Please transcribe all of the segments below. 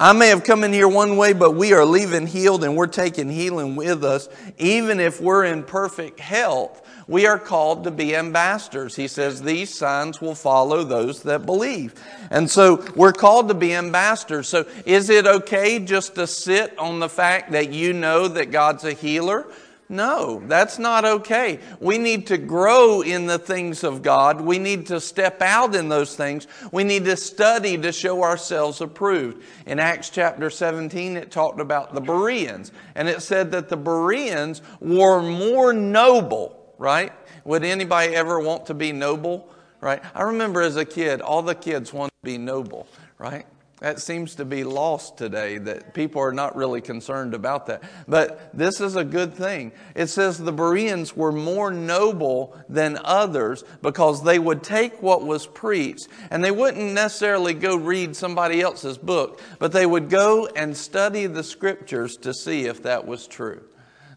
I may have come in here one way, but we are leaving healed and we're taking healing with us. Even if we're in perfect health, we are called to be ambassadors. He says these signs will follow those that believe. And so we're called to be ambassadors. So is it okay just to sit on the fact that you know that God's a healer? No, that's not okay. We need to grow in the things of God. We need to step out in those things. We need to study to show ourselves approved. In Acts chapter 17, it talked about the Bereans, and it said that the Bereans were more noble, right? Would anybody ever want to be noble, right? I remember as a kid, all the kids wanted to be noble, right? That seems to be lost today, that people are not really concerned about that. But this is a good thing. It says the Bereans were more noble than others because they would take what was preached and they wouldn't necessarily go read somebody else's book, but they would go and study the scriptures to see if that was true.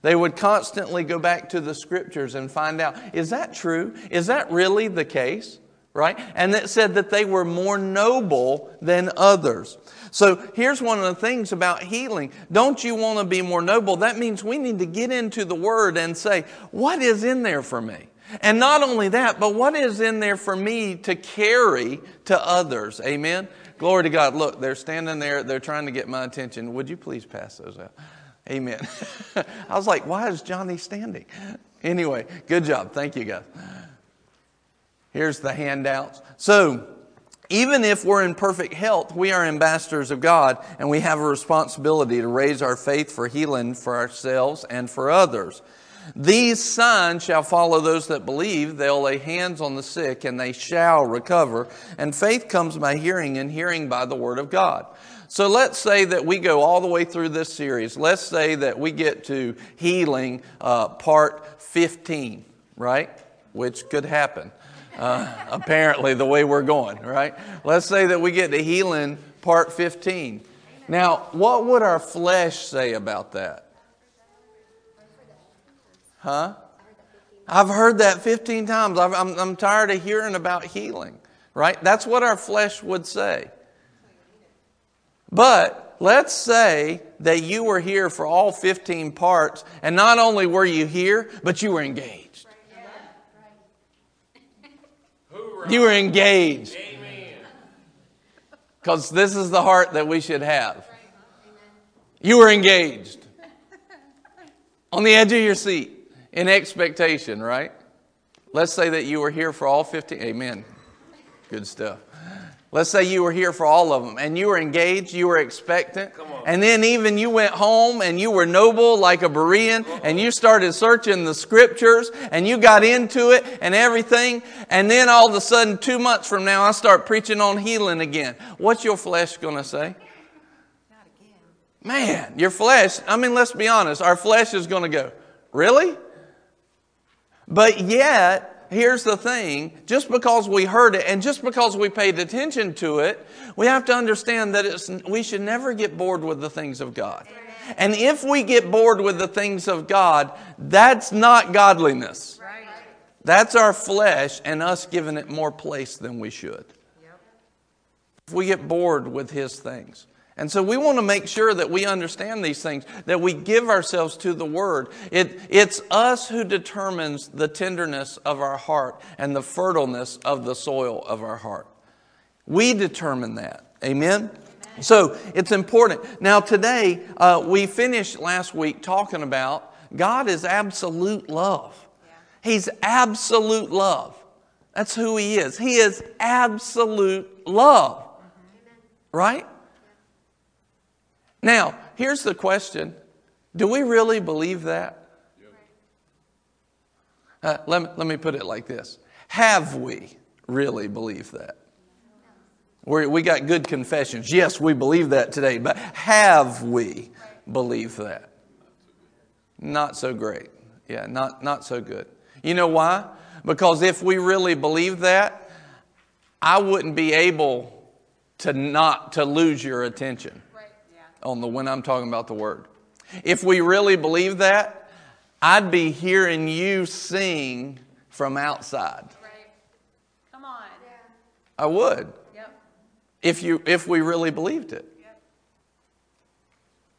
They would constantly go back to the scriptures and find out is that true? Is that really the case? Right? And it said that they were more noble than others. So here's one of the things about healing. Don't you want to be more noble? That means we need to get into the Word and say, what is in there for me? And not only that, but what is in there for me to carry to others? Amen? Glory to God. Look, they're standing there, they're trying to get my attention. Would you please pass those out? Amen. I was like, why is Johnny standing? Anyway, good job. Thank you, guys. Here's the handouts. So, even if we're in perfect health, we are ambassadors of God and we have a responsibility to raise our faith for healing for ourselves and for others. These signs shall follow those that believe. They'll lay hands on the sick and they shall recover. And faith comes by hearing and hearing by the word of God. So let's say that we go all the way through this series. Let's say that we get to healing uh, part 15, right? Which could happen. Uh, apparently, the way we're going, right? Let's say that we get to healing part 15. Now, what would our flesh say about that? Huh? I've heard that 15 times. i am I'm tired of hearing about healing, right? That's what our flesh would say. But let's say that you were here for all 15 parts, and not only were you here, but you were engaged. You were engaged. Because this is the heart that we should have. You were engaged. On the edge of your seat, in expectation, right? Let's say that you were here for all 15. Amen. Good stuff. Let's say you were here for all of them and you were engaged, you were expectant, and then even you went home and you were noble like a Berean and you started searching the scriptures and you got into it and everything. And then all of a sudden, two months from now, I start preaching on healing again. What's your flesh going to say? Man, your flesh, I mean, let's be honest, our flesh is going to go, really? But yet, here's the thing just because we heard it and just because we paid attention to it, we have to understand that it's, we should never get bored with the things of God. And if we get bored with the things of God, that's not godliness. That's our flesh and us giving it more place than we should. If we get bored with His things. And so we want to make sure that we understand these things, that we give ourselves to the Word. It, it's us who determines the tenderness of our heart and the fertileness of the soil of our heart. We determine that. Amen? So it's important. Now, today, uh, we finished last week talking about God is absolute love. He's absolute love. That's who He is. He is absolute love. Right? Now, here's the question Do we really believe that? Uh, let, me, let me put it like this Have we really believed that? we we got good confessions. Yes, we believe that today, but have we believed that? Not so great. Yeah, not, not so good. You know why? Because if we really believe that, I wouldn't be able to not to lose your attention on the when I'm talking about the word. If we really believe that, I'd be hearing you sing from outside. Right. Come on. I would. Yep. If you if we really believed it. Yep.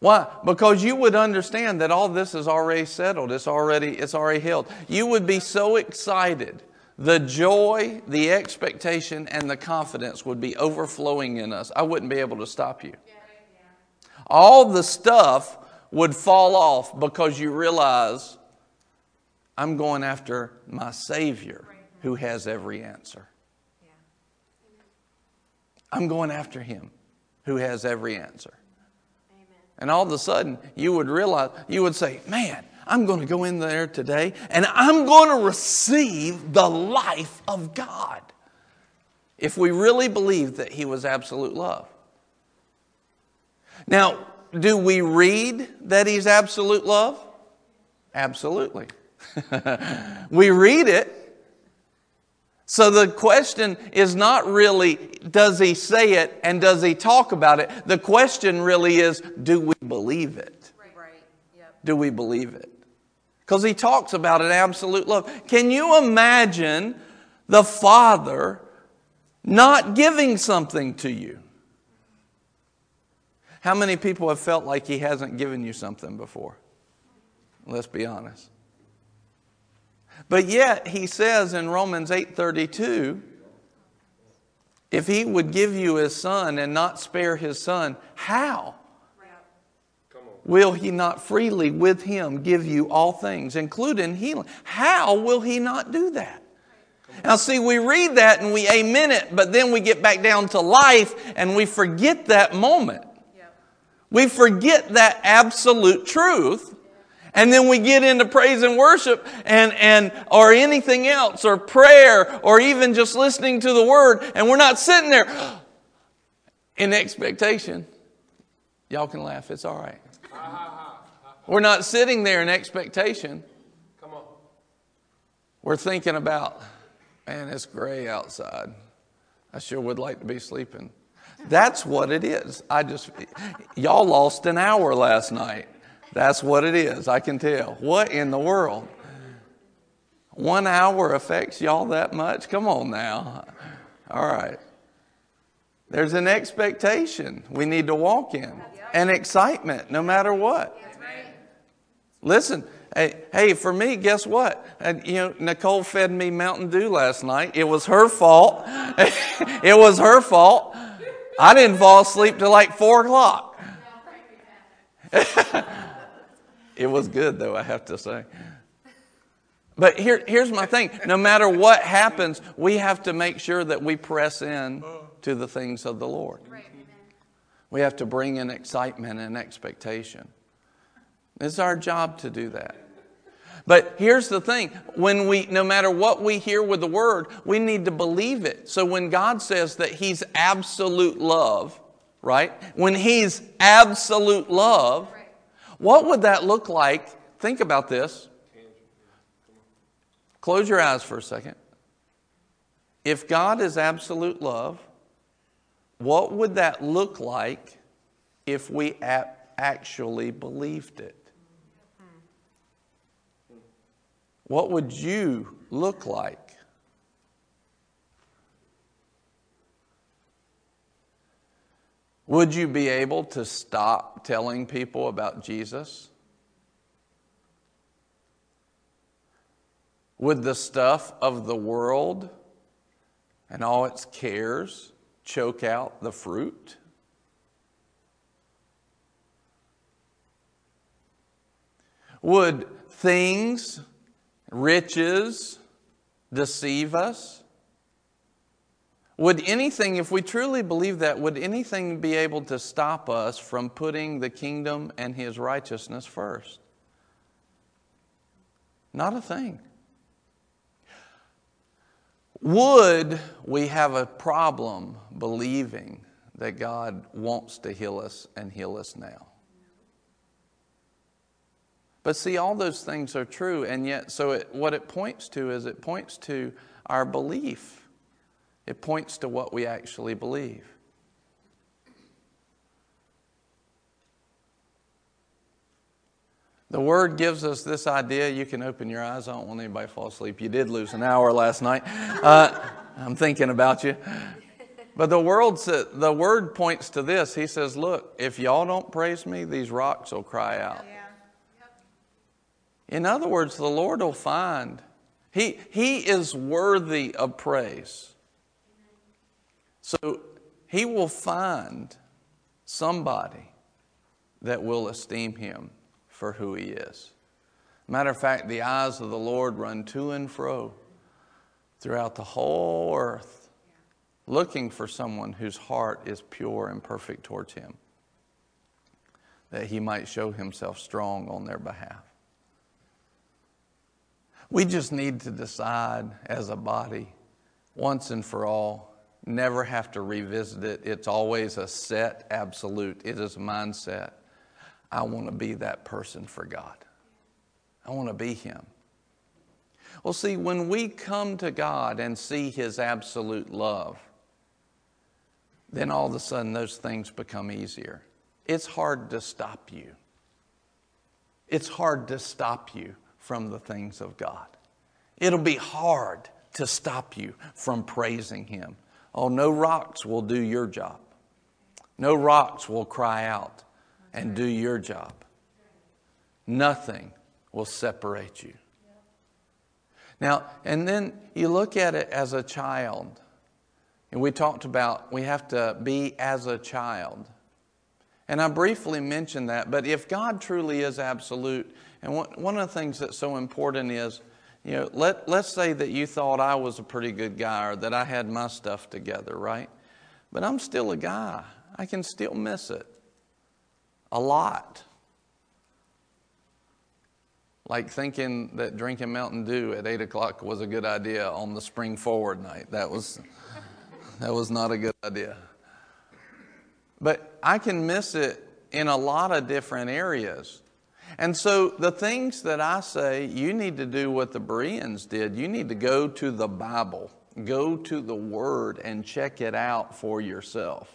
Why? Because you would understand that all this is already settled. It's already, it's already healed. You would be so excited. The joy, the expectation, and the confidence would be overflowing in us. I wouldn't be able to stop you. All the stuff would fall off because you realize I'm going after my Savior who has every answer. I'm going after Him who has every answer. And all of a sudden, you would realize, you would say, Man, I'm going to go in there today and I'm going to receive the life of God. If we really believe that He was absolute love. Now, do we read that He's absolute love? Absolutely. we read it. So the question is not really, does he say it and does he talk about it? The question really is, do we believe it? Right. Yep. Do we believe it? Because he talks about an absolute love. Can you imagine the Father not giving something to you? How many people have felt like he hasn't given you something before? Let's be honest. But yet he says in Romans 8:32, if he would give you his son and not spare his son, how will he not freely with him give you all things, including healing? How will he not do that? Now, see, we read that and we amen it, but then we get back down to life and we forget that moment. We forget that absolute truth and then we get into praise and worship and, and, or anything else, or prayer, or even just listening to the word, and we're not sitting there in expectation. Y'all can laugh, it's all right. We're not sitting there in expectation. Come on. We're thinking about, man, it's gray outside. I sure would like to be sleeping. That's what it is. I just, y'all lost an hour last night. That's what it is, I can tell. What in the world? One hour affects y'all that much? Come on now. All right. There's an expectation we need to walk in, an excitement no matter what. Listen, hey, hey, for me, guess what? You know, Nicole fed me Mountain Dew last night. It was her fault. it was her fault. I didn't fall asleep till like four o'clock. It was good, though, I have to say. But here, here's my thing no matter what happens, we have to make sure that we press in to the things of the Lord. We have to bring in excitement and expectation. It's our job to do that. But here's the thing when we, no matter what we hear with the word, we need to believe it. So when God says that He's absolute love, right? When He's absolute love, what would that look like? Think about this. Close your eyes for a second. If God is absolute love, what would that look like if we actually believed it? What would you look like? Would you be able to stop telling people about Jesus? Would the stuff of the world and all its cares choke out the fruit? Would things, riches, deceive us? Would anything, if we truly believe that, would anything be able to stop us from putting the kingdom and his righteousness first? Not a thing. Would we have a problem believing that God wants to heal us and heal us now? But see, all those things are true, and yet, so it, what it points to is it points to our belief it points to what we actually believe. The word gives us this idea. You can open your eyes. I don't want anybody to fall asleep. You did lose an hour last night. Uh, I'm thinking about you. But the world the word points to this. He says, "Look, if y'all don't praise me, these rocks will cry out." Yeah. In other words, the Lord will find he he is worthy of praise. So he will find somebody that will esteem him for who he is. Matter of fact, the eyes of the Lord run to and fro throughout the whole earth, looking for someone whose heart is pure and perfect towards him, that he might show himself strong on their behalf. We just need to decide as a body, once and for all, never have to revisit it. It's always a set absolute, it is a mindset. I want to be that person for God. I want to be Him. Well, see, when we come to God and see His absolute love, then all of a sudden those things become easier. It's hard to stop you. It's hard to stop you from the things of God. It'll be hard to stop you from praising Him. Oh, no rocks will do your job. No rocks will cry out and do your job. Nothing will separate you. Now, and then you look at it as a child. And we talked about we have to be as a child. And I briefly mentioned that, but if God truly is absolute, and one of the things that's so important is, you know, let, let's say that you thought I was a pretty good guy or that I had my stuff together, right? But I'm still a guy. I can still miss it a lot. Like thinking that drinking Mountain Dew at 8 o'clock was a good idea on the spring forward night. That was, that was not a good idea. But I can miss it in a lot of different areas. And so the things that I say, you need to do what the Bereans did. You need to go to the Bible, go to the Word, and check it out for yourself.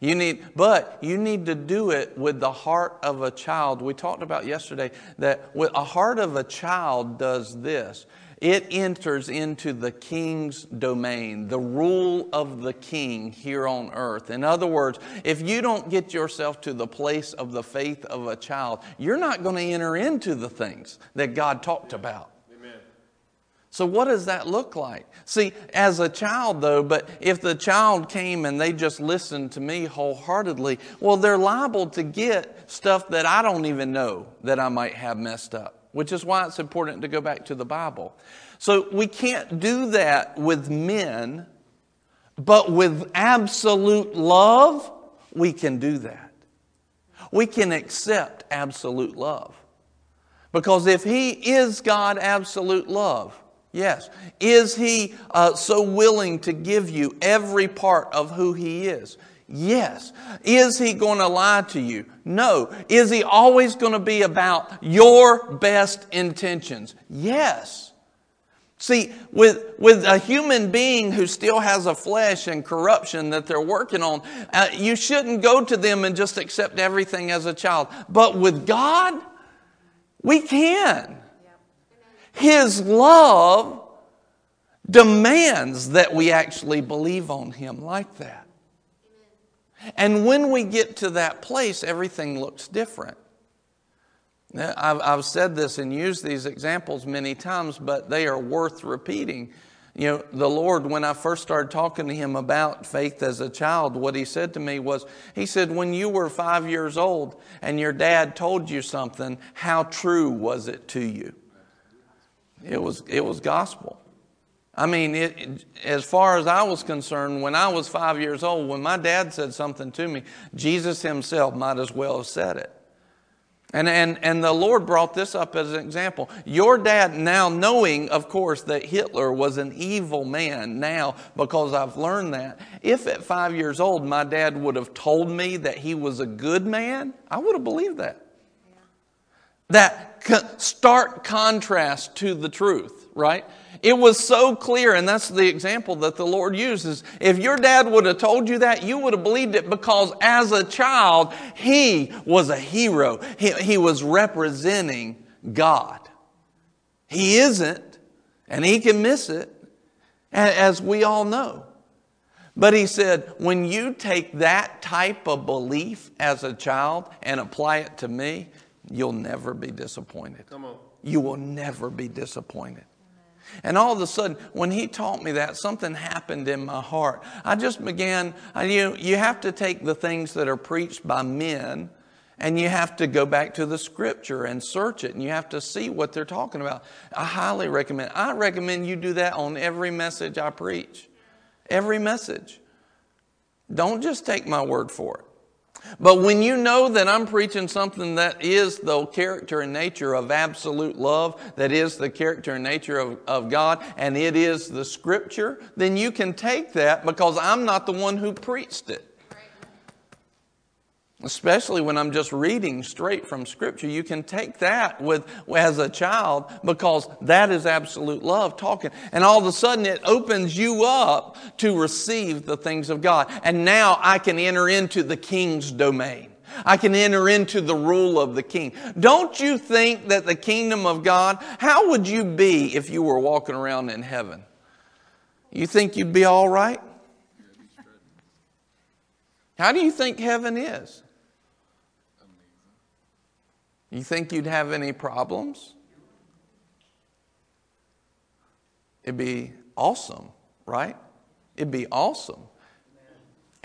You need, but you need to do it with the heart of a child. We talked about yesterday that with a heart of a child does this. It enters into the king's domain, the rule of the king here on earth. In other words, if you don't get yourself to the place of the faith of a child, you're not going to enter into the things that God talked about. So, what does that look like? See, as a child, though, but if the child came and they just listened to me wholeheartedly, well, they're liable to get stuff that I don't even know that I might have messed up, which is why it's important to go back to the Bible. So, we can't do that with men, but with absolute love, we can do that. We can accept absolute love. Because if He is God, absolute love, Yes. Is he uh, so willing to give you every part of who he is? Yes. Is he going to lie to you? No. Is he always going to be about your best intentions? Yes. See, with, with a human being who still has a flesh and corruption that they're working on, uh, you shouldn't go to them and just accept everything as a child. But with God, we can. His love demands that we actually believe on Him like that. And when we get to that place, everything looks different. I've, I've said this and used these examples many times, but they are worth repeating. You know, the Lord, when I first started talking to Him about faith as a child, what He said to me was, He said, when you were five years old and your dad told you something, how true was it to you? It was, it was gospel. I mean, it, as far as I was concerned, when I was five years old, when my dad said something to me, Jesus himself might as well have said it. And, and, and the Lord brought this up as an example. Your dad, now knowing, of course, that Hitler was an evil man, now because I've learned that, if at five years old my dad would have told me that he was a good man, I would have believed that. That stark contrast to the truth, right? It was so clear, and that's the example that the Lord uses. If your dad would have told you that, you would have believed it because as a child, he was a hero. He, he was representing God. He isn't, and he can miss it, as we all know. But he said, when you take that type of belief as a child and apply it to me, you'll never be disappointed. Come on. You will never be disappointed. And all of a sudden, when he taught me that, something happened in my heart. I just began, I, you, you have to take the things that are preached by men and you have to go back to the scripture and search it and you have to see what they're talking about. I highly recommend, I recommend you do that on every message I preach. Every message. Don't just take my word for it. But when you know that I'm preaching something that is the character and nature of absolute love, that is the character and nature of, of God, and it is the scripture, then you can take that because I'm not the one who preached it. Especially when I'm just reading straight from Scripture, you can take that with as a child because that is absolute love talking, and all of a sudden it opens you up to receive the things of God. And now I can enter into the King's domain. I can enter into the rule of the King. Don't you think that the kingdom of God? How would you be if you were walking around in heaven? You think you'd be all right? How do you think heaven is? You think you'd have any problems? It'd be awesome, right? It'd be awesome.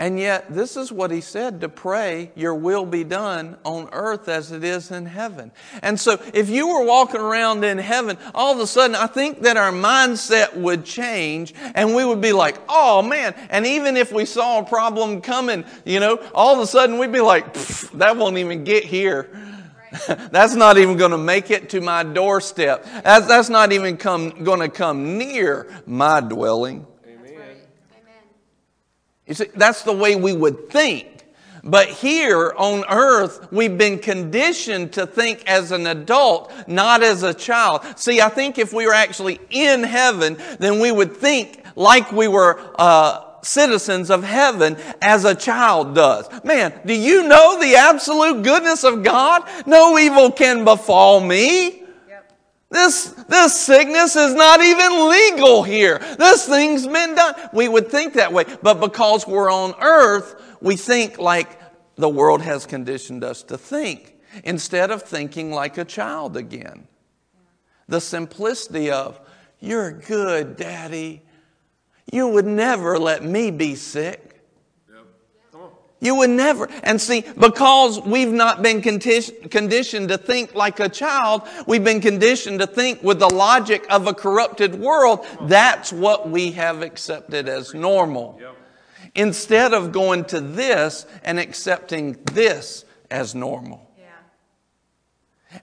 And yet, this is what he said to pray, Your will be done on earth as it is in heaven. And so, if you were walking around in heaven, all of a sudden, I think that our mindset would change and we would be like, Oh man. And even if we saw a problem coming, you know, all of a sudden we'd be like, That won't even get here. that's not even going to make it to my doorstep. That's, that's not even come, going to come near my dwelling. Amen. You see, that's the way we would think. But here on earth, we've been conditioned to think as an adult, not as a child. See, I think if we were actually in heaven, then we would think like we were uh, citizens of heaven as a child does. Man, do you know the absolute goodness of God? No evil can befall me. This, this sickness is not even legal here. This thing's been done. We would think that way. But because we're on earth, we think like the world has conditioned us to think instead of thinking like a child again. The simplicity of, you're good, daddy. You would never let me be sick. You would never. And see, because we've not been conditioned to think like a child, we've been conditioned to think with the logic of a corrupted world. That's what we have accepted as normal. Instead of going to this and accepting this as normal.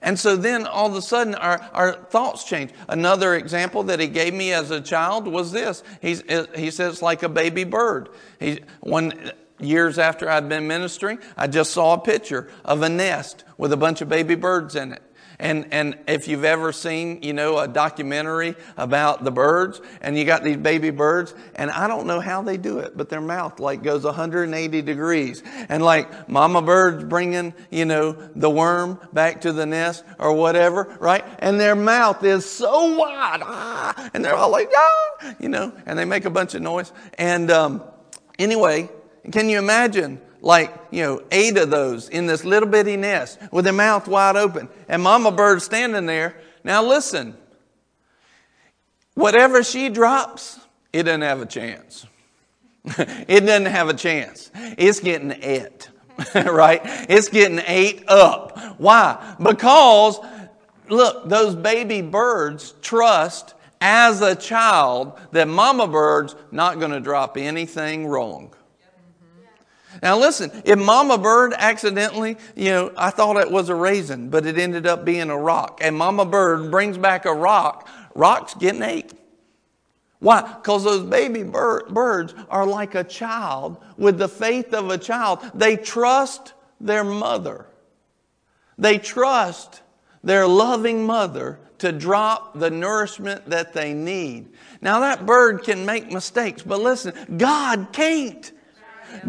And so then all of a sudden our, our thoughts change. Another example that he gave me as a child was this. He's, he says, like a baby bird. He, one, years after I'd been ministering, I just saw a picture of a nest with a bunch of baby birds in it. And, and if you've ever seen, you know, a documentary about the birds and you got these baby birds and I don't know how they do it, but their mouth like goes 180 degrees and like mama bird's bringing, you know, the worm back to the nest or whatever, right? And their mouth is so wide, ah, and they're all like, ah, you know, and they make a bunch of noise. And, um, anyway, can you imagine like, you know, eight of those in this little bitty nest with their mouth wide open and mama bird standing there. Now listen, whatever she drops, it doesn't have a chance. it doesn't have a chance. It's getting ate, right? It's getting ate up. Why? Because, look, those baby birds trust as a child that mama bird's not going to drop anything wrong. Now listen, if Mama Bird accidentally, you know, I thought it was a raisin, but it ended up being a rock, and Mama Bird brings back a rock, rock's getting ate. Why? Because those baby birds are like a child with the faith of a child. They trust their mother. They trust their loving mother to drop the nourishment that they need. Now that bird can make mistakes, but listen, God can't.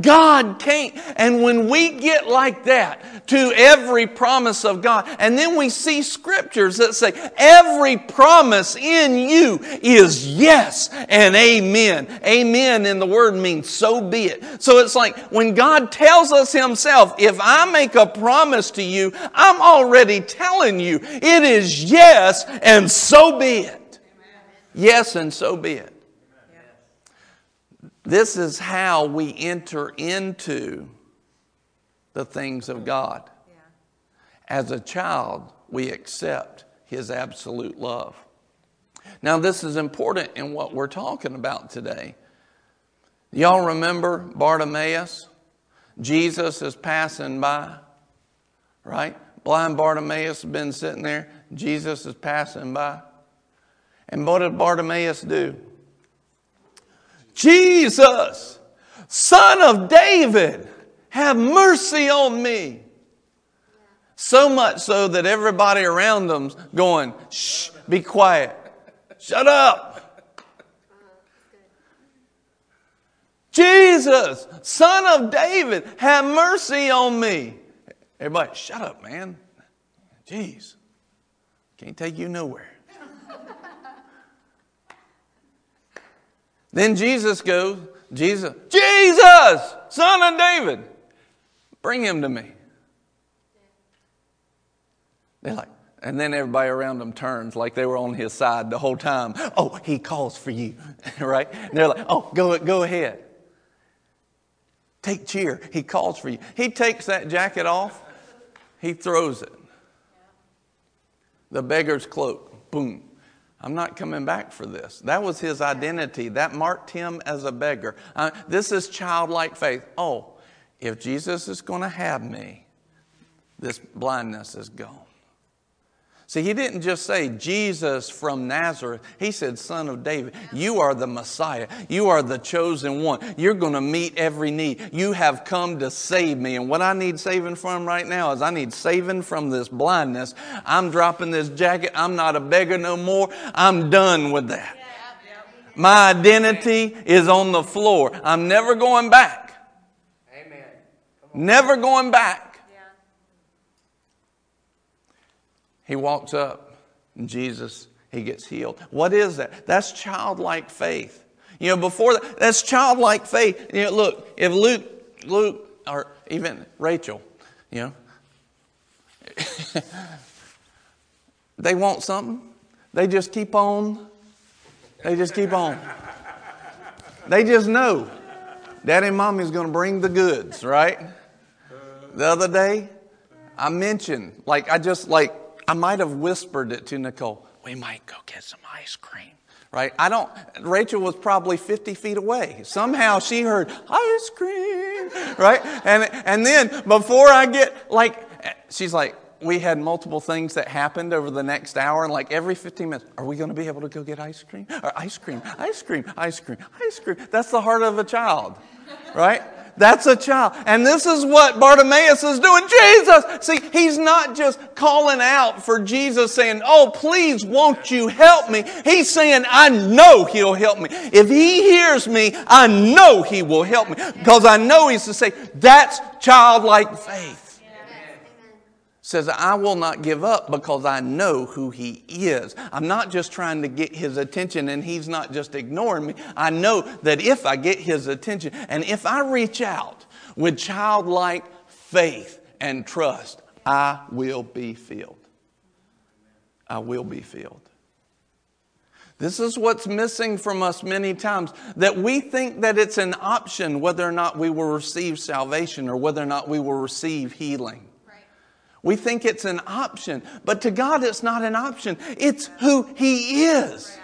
God can't. And when we get like that to every promise of God, and then we see scriptures that say every promise in you is yes and amen. Amen in the word means so be it. So it's like when God tells us himself, if I make a promise to you, I'm already telling you it is yes and so be it. Yes and so be it. This is how we enter into the things of God. As a child, we accept His absolute love. Now, this is important in what we're talking about today. Y'all remember Bartimaeus? Jesus is passing by, right? Blind Bartimaeus has been sitting there. Jesus is passing by. And what did Bartimaeus do? Jesus, son of David, have mercy on me. So much so that everybody around them's going, shh, be quiet. Shut up. Jesus, son of David, have mercy on me. Everybody, shut up, man. Jeez. Can't take you nowhere. Then Jesus goes, Jesus, Jesus, son of David, bring him to me. They're like, and then everybody around them turns like they were on his side the whole time. Oh, he calls for you, right? And they're like, oh, go, go ahead. Take cheer. He calls for you. He takes that jacket off, he throws it. The beggar's cloak, boom, I'm not coming back for this. That was his identity. That marked him as a beggar. Uh, this is childlike faith. Oh, if Jesus is going to have me, this blindness is gone. See, he didn't just say Jesus from Nazareth. He said, Son of David, you are the Messiah. You are the chosen one. You're going to meet every need. You have come to save me. And what I need saving from right now is I need saving from this blindness. I'm dropping this jacket. I'm not a beggar no more. I'm done with that. My identity is on the floor. I'm never going back. Amen. Never going back. He walks up, and Jesus, he gets healed. What is that? That's childlike faith. You know, before that, that's childlike faith. You know, look, if Luke, Luke, or even Rachel, you know, they want something, they just keep on, they just keep on. They just know daddy and mommy's going to bring the goods, right? The other day, I mentioned, like, I just, like, I might have whispered it to Nicole. We might go get some ice cream. Right? I don't, Rachel was probably 50 feet away. Somehow she heard ice cream. Right? And, and then before I get, like, she's like, we had multiple things that happened over the next hour, and like every 15 minutes, are we going to be able to go get ice cream? Or ice cream, ice cream, ice cream, ice cream. That's the heart of a child, right? That's a child. And this is what Bartimaeus is doing. Jesus! See, he's not just calling out for Jesus saying, Oh, please, won't you help me? He's saying, I know he'll help me. If he hears me, I know he will help me. Because I know he's to say, That's childlike faith says, I will not give up because I know who he is. I'm not just trying to get his attention and he's not just ignoring me. I know that if I get his attention and if I reach out with childlike faith and trust, I will be filled. I will be filled. This is what's missing from us many times that we think that it's an option whether or not we will receive salvation or whether or not we will receive healing. We think it's an option, but to God it's not an option. It's who He is.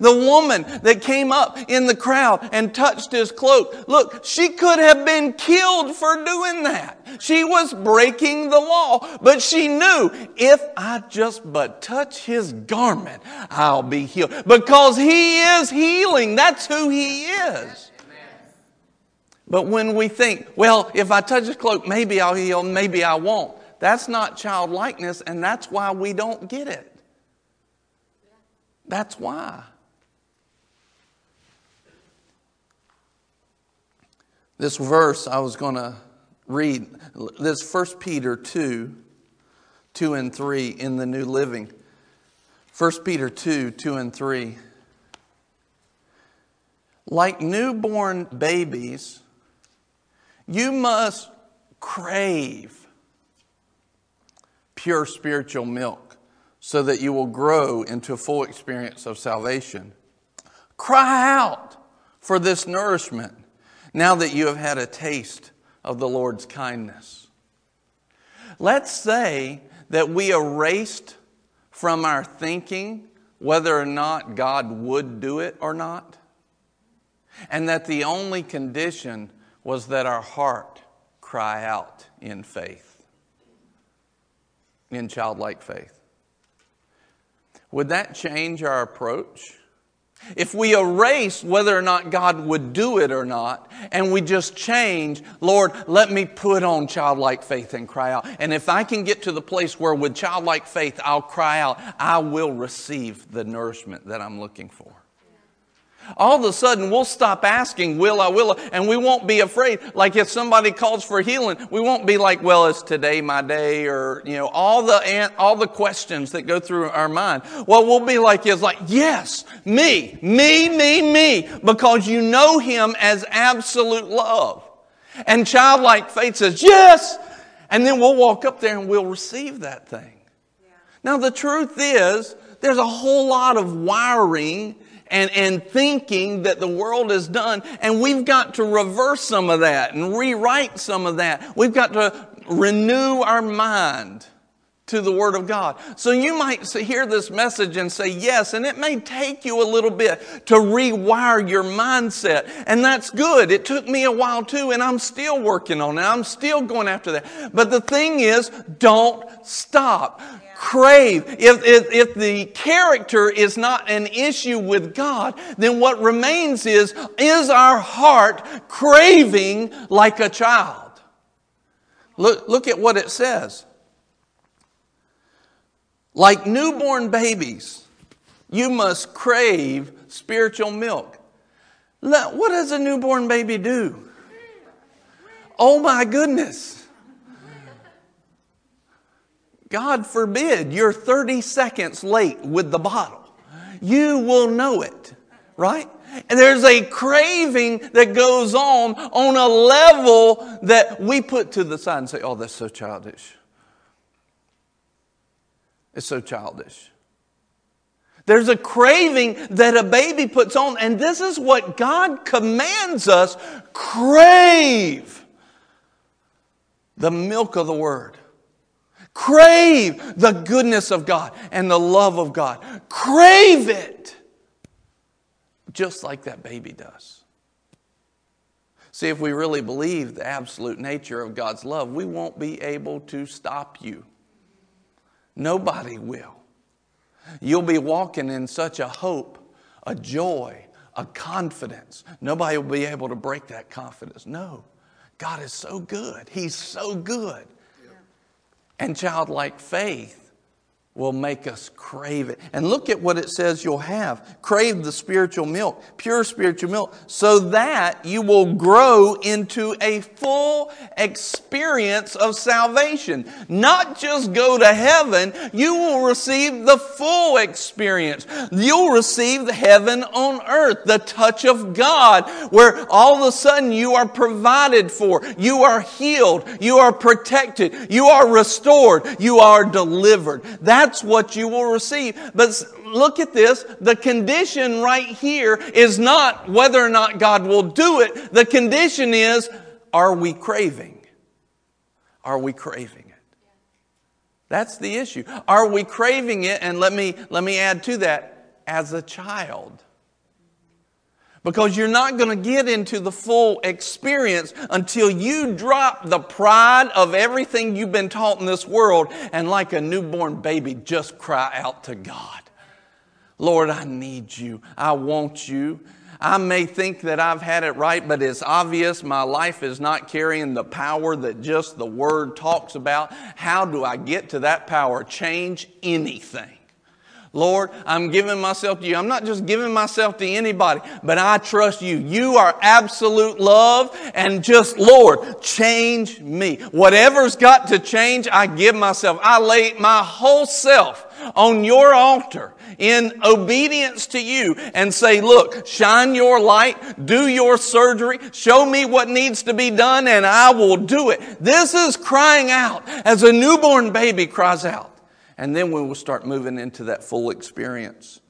The woman that came up in the crowd and touched his cloak. Look, she could have been killed for doing that. She was breaking the law, but she knew if I just but touch his garment, I'll be healed. Because he is healing. That's who he is. But when we think, well, if I touch his cloak, maybe I'll heal, maybe I won't. That's not childlikeness, and that's why we don't get it. That's why. This verse I was going to read, this 1 Peter 2 2 and 3 in the New Living. 1 Peter 2 2 and 3. Like newborn babies, you must crave pure spiritual milk so that you will grow into a full experience of salvation. Cry out for this nourishment now that you have had a taste of the Lord's kindness. Let's say that we erased from our thinking whether or not God would do it or not, and that the only condition was that our heart cry out in faith, in childlike faith. Would that change our approach? If we erase whether or not God would do it or not, and we just change, Lord, let me put on childlike faith and cry out. And if I can get to the place where with childlike faith I'll cry out, I will receive the nourishment that I'm looking for. All of a sudden, we'll stop asking, will I, will I, and we won't be afraid. Like if somebody calls for healing, we won't be like, well, is today my day? Or, you know, all the, all the questions that go through our mind. What we'll be like is like, yes, me, me, me, me, because you know Him as absolute love. And childlike faith says, yes, and then we'll walk up there and we'll receive that thing. Yeah. Now, the truth is, there's a whole lot of wiring and, and thinking that the world has done. And we've got to reverse some of that and rewrite some of that. We've got to renew our mind to the Word of God. So you might hear this message and say yes, and it may take you a little bit to rewire your mindset. And that's good. It took me a while too, and I'm still working on it. I'm still going after that. But the thing is, don't stop crave. If, if, if, the character is not an issue with God, then what remains is, is our heart craving like a child? Look, look at what it says. Like newborn babies, you must crave spiritual milk. What does a newborn baby do? Oh my goodness. God forbid you're 30 seconds late with the bottle. You will know it, right? And there's a craving that goes on on a level that we put to the side and say, oh, that's so childish. It's so childish. There's a craving that a baby puts on, and this is what God commands us crave the milk of the Word. Crave the goodness of God and the love of God. Crave it just like that baby does. See, if we really believe the absolute nature of God's love, we won't be able to stop you. Nobody will. You'll be walking in such a hope, a joy, a confidence. Nobody will be able to break that confidence. No, God is so good. He's so good. And childlike faith will make us crave it. And look at what it says you'll have. Crave the spiritual milk, pure spiritual milk, so that you will grow into a full experience of salvation. Not just go to heaven, you will receive the full experience. You'll receive the heaven on earth, the touch of God, where all of a sudden you are provided for, you are healed, you are protected, you are restored, you are delivered. That that's what you will receive. But look at this. The condition right here is not whether or not God will do it. The condition is, are we craving? Are we craving it? That's the issue. Are we craving it? And let me, let me add to that, as a child. Because you're not going to get into the full experience until you drop the pride of everything you've been taught in this world and, like a newborn baby, just cry out to God Lord, I need you. I want you. I may think that I've had it right, but it's obvious my life is not carrying the power that just the Word talks about. How do I get to that power? Change anything. Lord, I'm giving myself to you. I'm not just giving myself to anybody, but I trust you. You are absolute love and just, Lord, change me. Whatever's got to change, I give myself. I lay my whole self on your altar in obedience to you and say, look, shine your light, do your surgery, show me what needs to be done and I will do it. This is crying out as a newborn baby cries out. And then we will start moving into that full experience.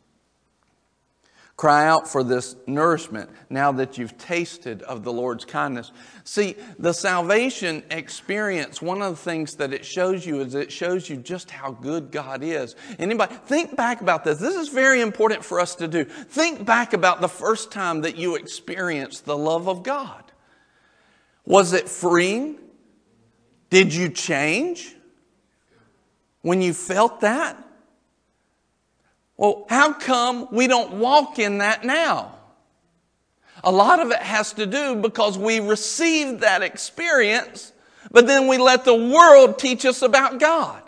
Cry out for this nourishment now that you've tasted of the Lord's kindness. See, the salvation experience, one of the things that it shows you is it shows you just how good God is. Anybody, think back about this. This is very important for us to do. Think back about the first time that you experienced the love of God. Was it freeing? Did you change? When you felt that? Well, how come we don't walk in that now? A lot of it has to do because we received that experience, but then we let the world teach us about God.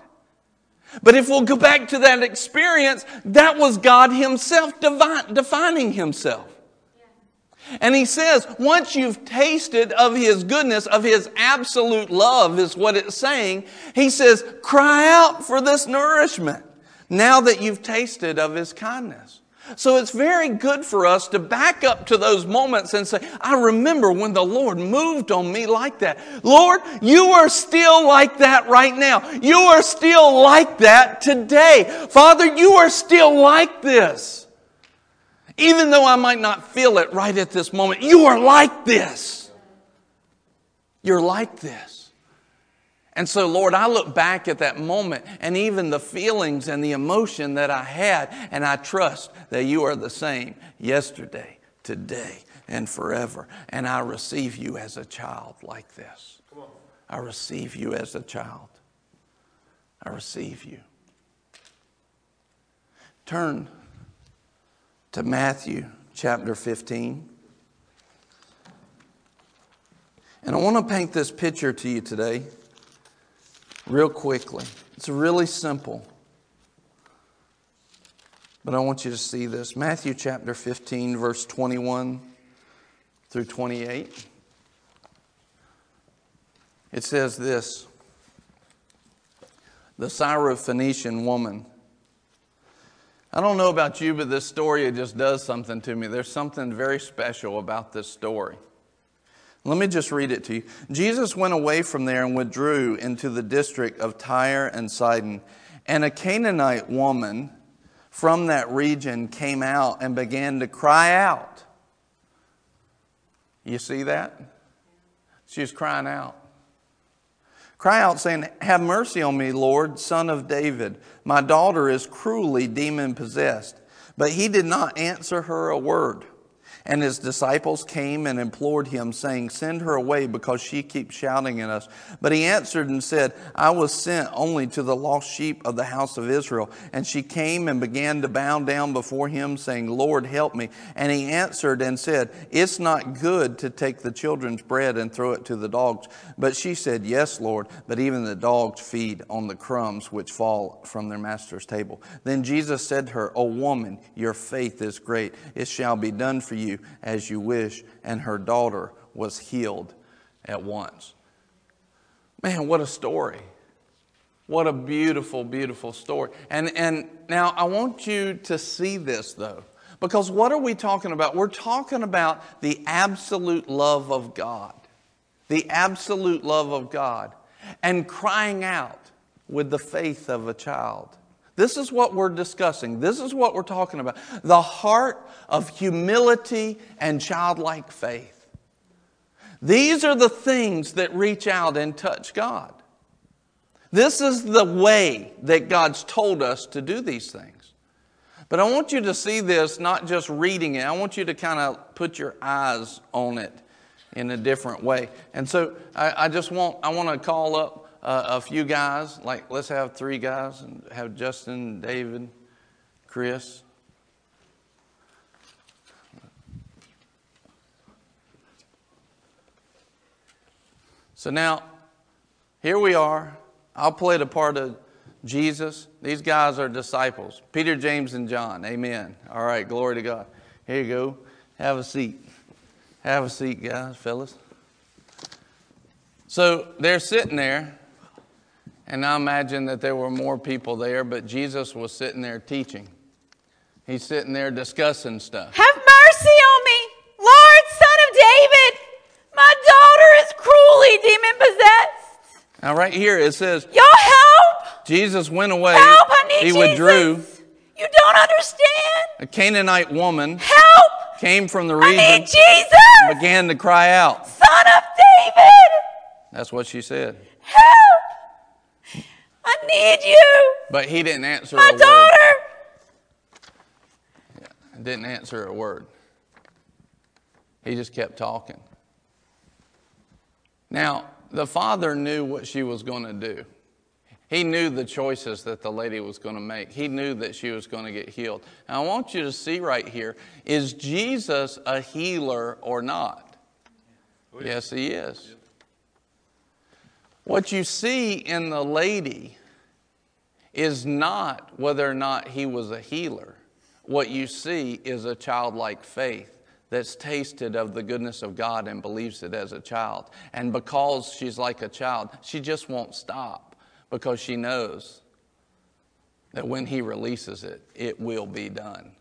But if we'll go back to that experience, that was God Himself defining Himself. And he says, once you've tasted of his goodness, of his absolute love, is what it's saying, he says, cry out for this nourishment now that you've tasted of his kindness. So it's very good for us to back up to those moments and say, I remember when the Lord moved on me like that. Lord, you are still like that right now. You are still like that today. Father, you are still like this. Even though I might not feel it right at this moment, you are like this. You're like this. And so, Lord, I look back at that moment and even the feelings and the emotion that I had, and I trust that you are the same yesterday, today, and forever. And I receive you as a child like this. I receive you as a child. I receive you. Turn to Matthew chapter 15. And I want to paint this picture to you today, real quickly. It's really simple. But I want you to see this. Matthew chapter 15, verse 21 through 28. It says this The Syrophoenician woman I don't know about you, but this story it just does something to me. There's something very special about this story. Let me just read it to you. Jesus went away from there and withdrew into the district of Tyre and Sidon. And a Canaanite woman from that region came out and began to cry out. You see that? She was crying out. Cry out, saying, Have mercy on me, Lord, son of David. My daughter is cruelly demon possessed. But he did not answer her a word. And his disciples came and implored him, saying, Send her away because she keeps shouting at us. But he answered and said, I was sent only to the lost sheep of the house of Israel. And she came and began to bow down before him, saying, Lord, help me. And he answered and said, It's not good to take the children's bread and throw it to the dogs. But she said, Yes, Lord, but even the dogs feed on the crumbs which fall from their master's table. Then Jesus said to her, O woman, your faith is great. It shall be done for you as you wish. And her daughter was healed at once. Man, what a story. What a beautiful, beautiful story. And, and now I want you to see this though. Because what are we talking about? We're talking about the absolute love of God. The absolute love of God. And crying out with the faith of a child. This is what we're discussing. This is what we're talking about. The heart of humility and childlike faith. These are the things that reach out and touch God. This is the way that God's told us to do these things. But I want you to see this not just reading it, I want you to kind of put your eyes on it in a different way. And so I, I just want, I want to call up uh, a few guys, like let's have three guys and have Justin, David, Chris. So now, here we are. I'll play the part of Jesus, these guys are disciples. Peter, James, and John. Amen. All right, glory to God. Here you go. Have a seat. Have a seat, guys, fellas. So they're sitting there, and I imagine that there were more people there, but Jesus was sitting there teaching. He's sitting there discussing stuff. Have mercy on me, Lord, son of David. My daughter is cruelly demon possessed. Now, right here it says, Y'all help! Jesus went away. Help! I need he Jesus. withdrew. You don't understand. A Canaanite woman Help! came from the I need region, Jesus, began to cry out. son of David. That's what she said. Help! I need you, But he didn't answer my a word. daughter. Didn't answer a word. He just kept talking. Now, the father knew what she was going to do. He knew the choices that the lady was going to make. He knew that she was going to get healed. Now, I want you to see right here is Jesus a healer or not? Yes, he is. What you see in the lady is not whether or not he was a healer. What you see is a childlike faith that's tasted of the goodness of God and believes it as a child. And because she's like a child, she just won't stop because she knows that when he releases it, it will be done.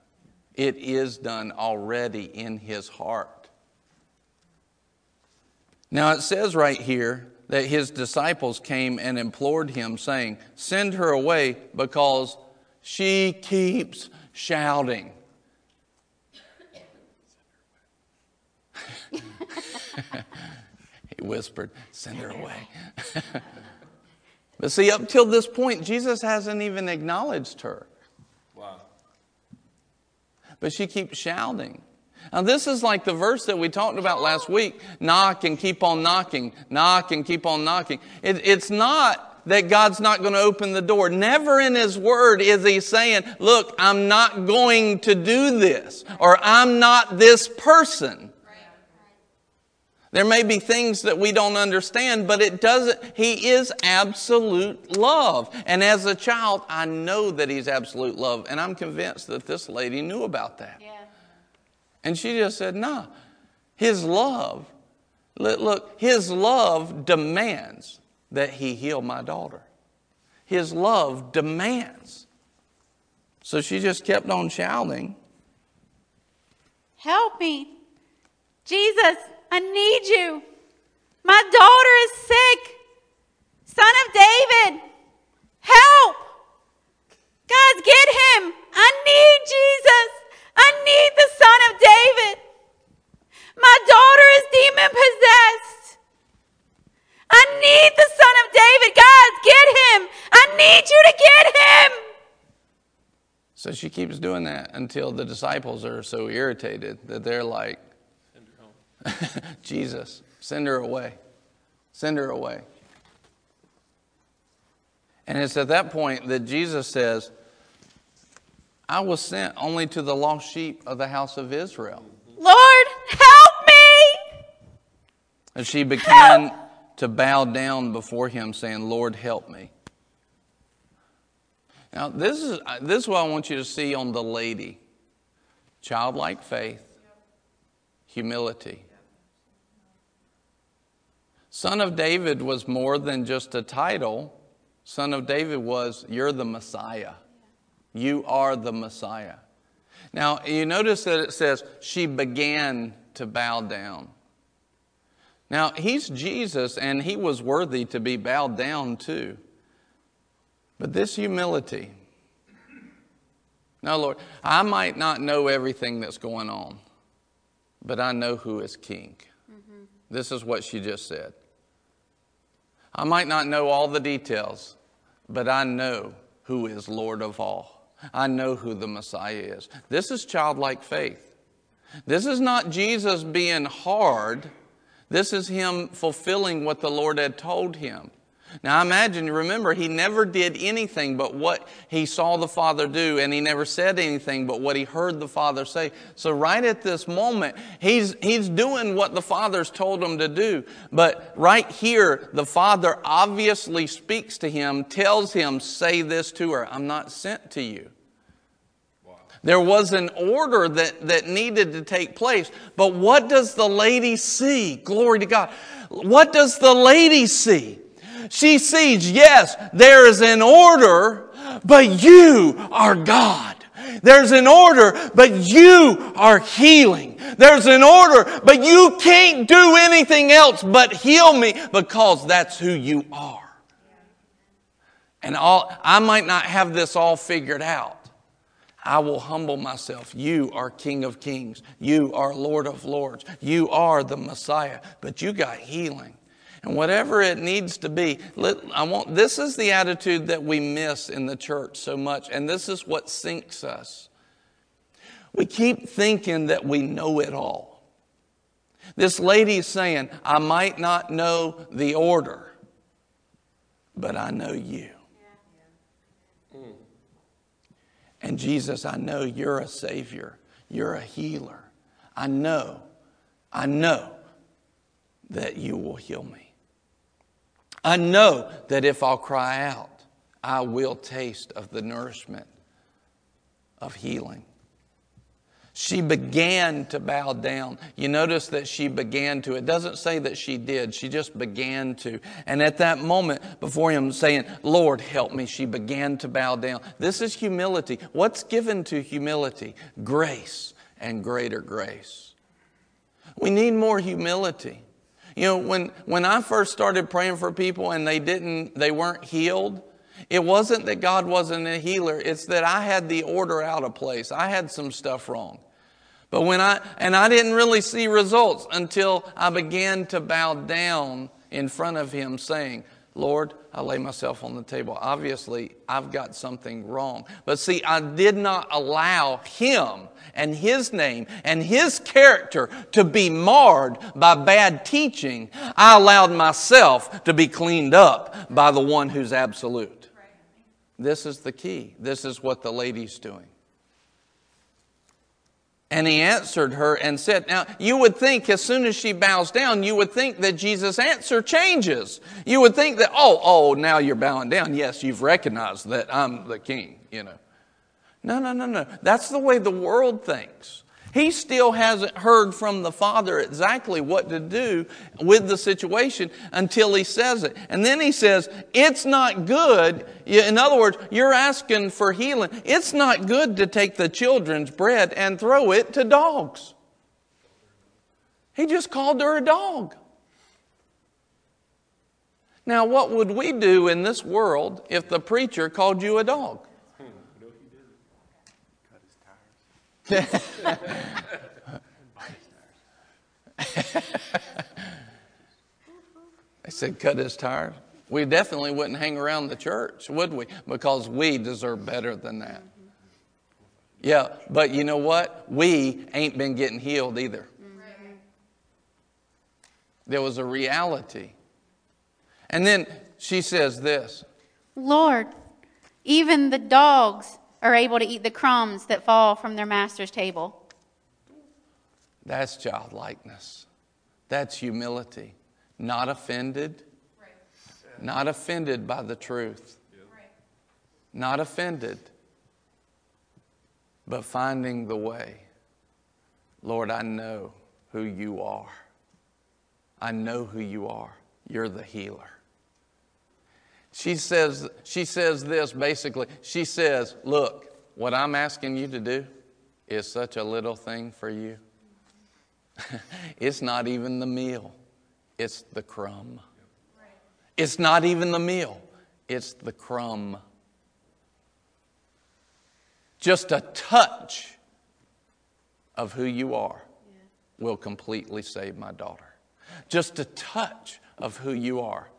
It is done already in his heart. Now it says right here that his disciples came and implored him, saying, Send her away because she keeps shouting. he whispered, Send her away. but see, up till this point, Jesus hasn't even acknowledged her. Wow. But she keeps shouting. Now, this is like the verse that we talked about last week knock and keep on knocking, knock and keep on knocking. It, it's not that God's not going to open the door. Never in His Word is He saying, Look, I'm not going to do this, or I'm not this person. There may be things that we don't understand, but it doesn't, He is absolute love. And as a child, I know that He's absolute love, and I'm convinced that this lady knew about that. Yeah. And she just said, nah, his love, look, his love demands that he heal my daughter. His love demands. So she just kept on shouting. Help me. Jesus, I need you. My daughter is sick. Son of David, help. Guys, get him. I need Jesus. I need the Son of David. My daughter is demon possessed. I need the Son of David. Guys, get him. I need you to get him. So she keeps doing that until the disciples are so irritated that they're like, Send her home. Jesus, send her away. Send her away. And it's at that point that Jesus says, I was sent only to the lost sheep of the house of Israel. Lord, help me. And she began to bow down before him, saying, Lord, help me. Now, this is, this is what I want you to see on the lady childlike faith, humility. Son of David was more than just a title. Son of David was, You're the Messiah. You are the Messiah. Now, you notice that it says, She began to bow down. Now, he's Jesus and he was worthy to be bowed down to. But this humility, no, Lord, I might not know everything that's going on, but I know who is king. Mm-hmm. This is what she just said. I might not know all the details, but I know who is Lord of all. I know who the Messiah is. This is childlike faith. This is not Jesus being hard. This is him fulfilling what the Lord had told him. Now imagine, you remember, he never did anything but what he saw the Father do, and he never said anything but what he heard the Father say. So right at this moment, he's, he's doing what the Father's told him to do. But right here, the Father obviously speaks to him, tells him, say this to her, I'm not sent to you. There was an order that, that needed to take place. But what does the lady see? Glory to God. What does the lady see? She sees, yes, there is an order, but you are God. There's an order, but you are healing. There's an order, but you can't do anything else but heal me because that's who you are. And all, I might not have this all figured out. I will humble myself. You are King of Kings. You are Lord of Lords. You are the Messiah, but you got healing. And whatever it needs to be, I want, this is the attitude that we miss in the church so much, and this is what sinks us. We keep thinking that we know it all. This lady is saying, I might not know the order, but I know you. And Jesus, I know you're a Savior, you're a healer. I know, I know that you will heal me. I know that if I'll cry out, I will taste of the nourishment of healing. She began to bow down. You notice that she began to. It doesn't say that she did, she just began to. And at that moment, before him saying, Lord, help me, she began to bow down. This is humility. What's given to humility? Grace and greater grace. We need more humility. You know, when, when I first started praying for people and they didn't, they weren't healed, it wasn't that God wasn't a healer. It's that I had the order out of place. I had some stuff wrong. But when I, and I didn't really see results until I began to bow down in front of Him saying, Lord, I lay myself on the table. Obviously, I've got something wrong. But see, I did not allow Him and His name and His character to be marred by bad teaching. I allowed myself to be cleaned up by the one who's absolute. This is the key. This is what the lady's doing. And he answered her and said, Now, you would think as soon as she bows down, you would think that Jesus' answer changes. You would think that, oh, oh, now you're bowing down. Yes, you've recognized that I'm the king, you know. No, no, no, no. That's the way the world thinks. He still hasn't heard from the Father exactly what to do with the situation until he says it. And then he says, It's not good. In other words, you're asking for healing. It's not good to take the children's bread and throw it to dogs. He just called her a dog. Now, what would we do in this world if the preacher called you a dog? They said, cut his tires. We definitely wouldn't hang around the church, would we? Because we deserve better than that. Yeah, but you know what? We ain't been getting healed either. There was a reality. And then she says this Lord, even the dogs are able to eat the crumbs that fall from their master's table. That's childlikeness. That's humility. Not offended. Not offended by the truth. Not offended. But finding the way. Lord, I know who you are. I know who you are. You're the healer. She says, she says this basically. She says, Look, what I'm asking you to do is such a little thing for you. it's not even the meal, it's the crumb. It's not even the meal, it's the crumb. Just a touch of who you are will completely save my daughter. Just a touch of who you are.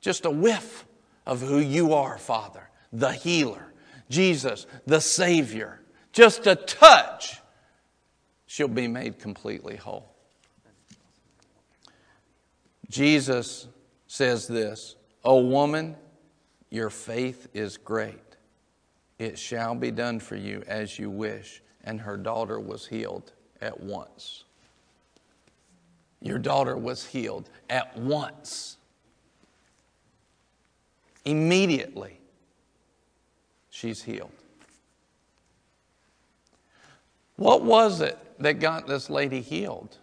Just a whiff of who you are, Father, the healer, Jesus, the Savior. Just a touch, she'll be made completely whole. Jesus says this O woman, your faith is great. It shall be done for you as you wish. And her daughter was healed at once. Your daughter was healed at once. Immediately, she's healed. What was it that got this lady healed?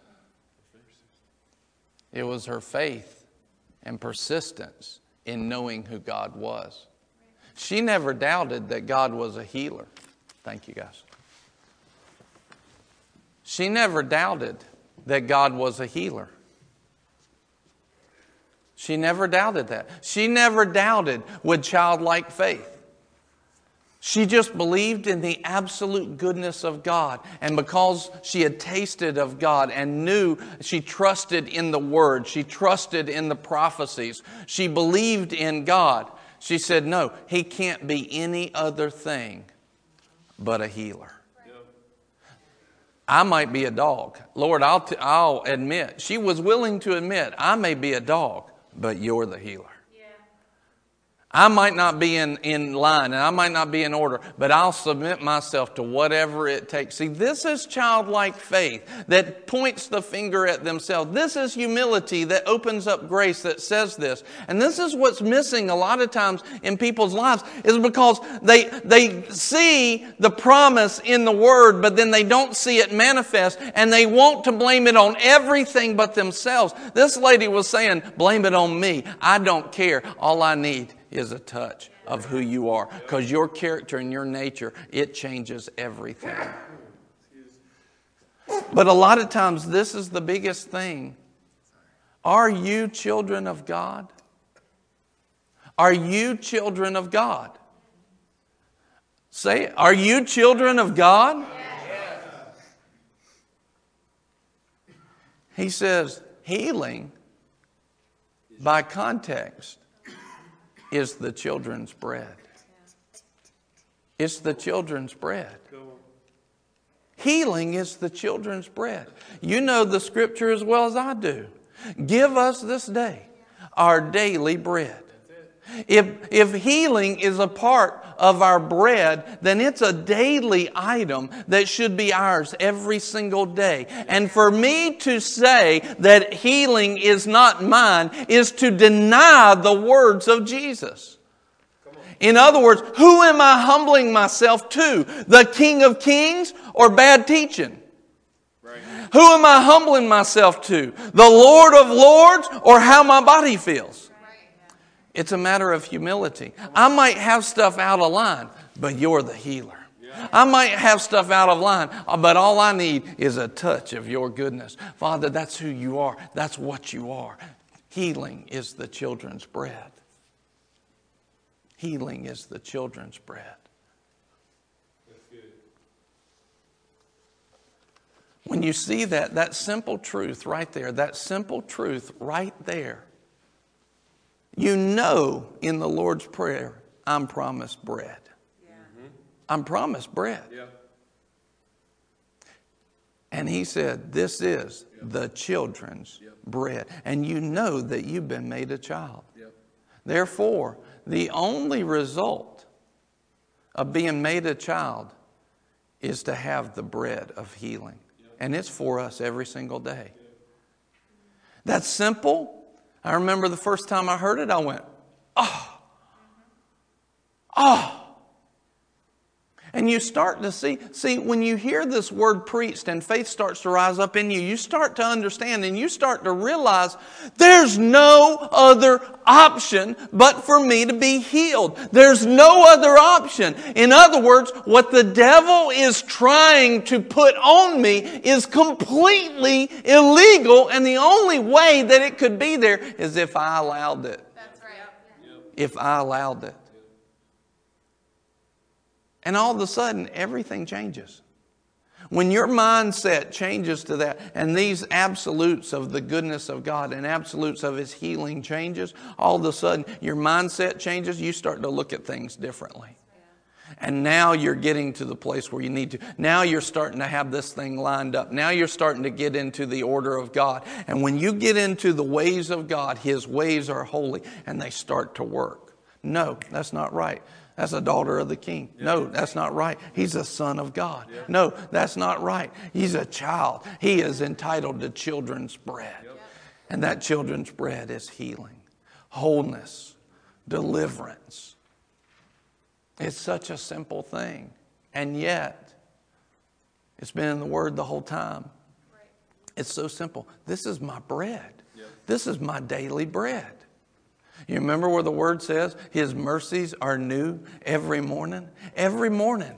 It was her faith and persistence in knowing who God was. She never doubted that God was a healer. Thank you, guys. She never doubted that God was a healer. She never doubted that. She never doubted with childlike faith. She just believed in the absolute goodness of God. And because she had tasted of God and knew she trusted in the Word, she trusted in the prophecies, she believed in God, she said, No, He can't be any other thing but a healer. I might be a dog. Lord, I'll, t- I'll admit, she was willing to admit, I may be a dog, but you're the healer. I might not be in, in line and I might not be in order, but I'll submit myself to whatever it takes. See, this is childlike faith that points the finger at themselves. This is humility that opens up grace that says this. And this is what's missing a lot of times in people's lives is because they, they see the promise in the word, but then they don't see it manifest and they want to blame it on everything but themselves. This lady was saying, blame it on me. I don't care. All I need is a touch of who you are. Because your character and your nature it changes everything. But a lot of times this is the biggest thing. Are you children of god? Are you children of god? Say are you children of god? He says healing by context is the children's bread. It's the children's bread. Healing is the children's bread. You know the scripture as well as I do. Give us this day our daily bread. If, if healing is a part of our bread, then it's a daily item that should be ours every single day. And for me to say that healing is not mine is to deny the words of Jesus. In other words, who am I humbling myself to? The King of Kings or bad teaching? Who am I humbling myself to? The Lord of Lords or how my body feels? It's a matter of humility. I might have stuff out of line, but you're the healer. I might have stuff out of line, but all I need is a touch of your goodness. Father, that's who you are. That's what you are. Healing is the children's bread. Healing is the children's bread. When you see that, that simple truth right there, that simple truth right there, you know in the Lord's Prayer, I'm promised bread. Yeah. I'm promised bread. Yeah. And he said, This is yep. the children's bread. And you know that you've been made a child. Therefore, the only result of being made a child is to have the bread of healing. And it's for us every single day. That's simple. I remember the first time I heard it, I went, oh, oh. And you start to see, see, when you hear this word preached and faith starts to rise up in you, you start to understand and you start to realize there's no other option but for me to be healed. There's no other option. In other words, what the devil is trying to put on me is completely illegal, and the only way that it could be there is if I allowed it. That's right. If I allowed it. And all of a sudden, everything changes. When your mindset changes to that, and these absolutes of the goodness of God and absolutes of His healing changes, all of a sudden your mindset changes, you start to look at things differently. And now you're getting to the place where you need to. Now you're starting to have this thing lined up. Now you're starting to get into the order of God. And when you get into the ways of God, His ways are holy and they start to work. No, that's not right. That's a daughter of the king. No, that's not right. He's a son of God. No, that's not right. He's a child. He is entitled to children's bread. And that children's bread is healing, wholeness, deliverance. It's such a simple thing. And yet, it's been in the Word the whole time. It's so simple. This is my bread. This is my daily bread. You remember where the Word says His mercies are new every morning? Every morning.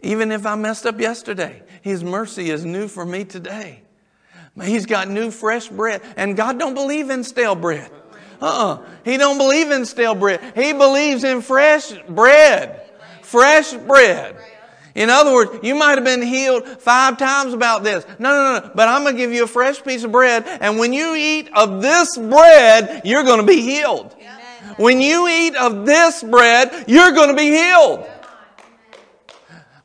Even if I messed up yesterday, His mercy is new for me today. He's got new fresh bread. And God don't believe in stale bread. Uh-uh. He don't believe in stale bread. He believes in fresh bread. Fresh bread. In other words, you might have been healed five times about this. No, no, no. But I'm going to give you a fresh piece of bread. And when you eat of this bread, you're going to be healed. When you eat of this bread, you're going to be healed.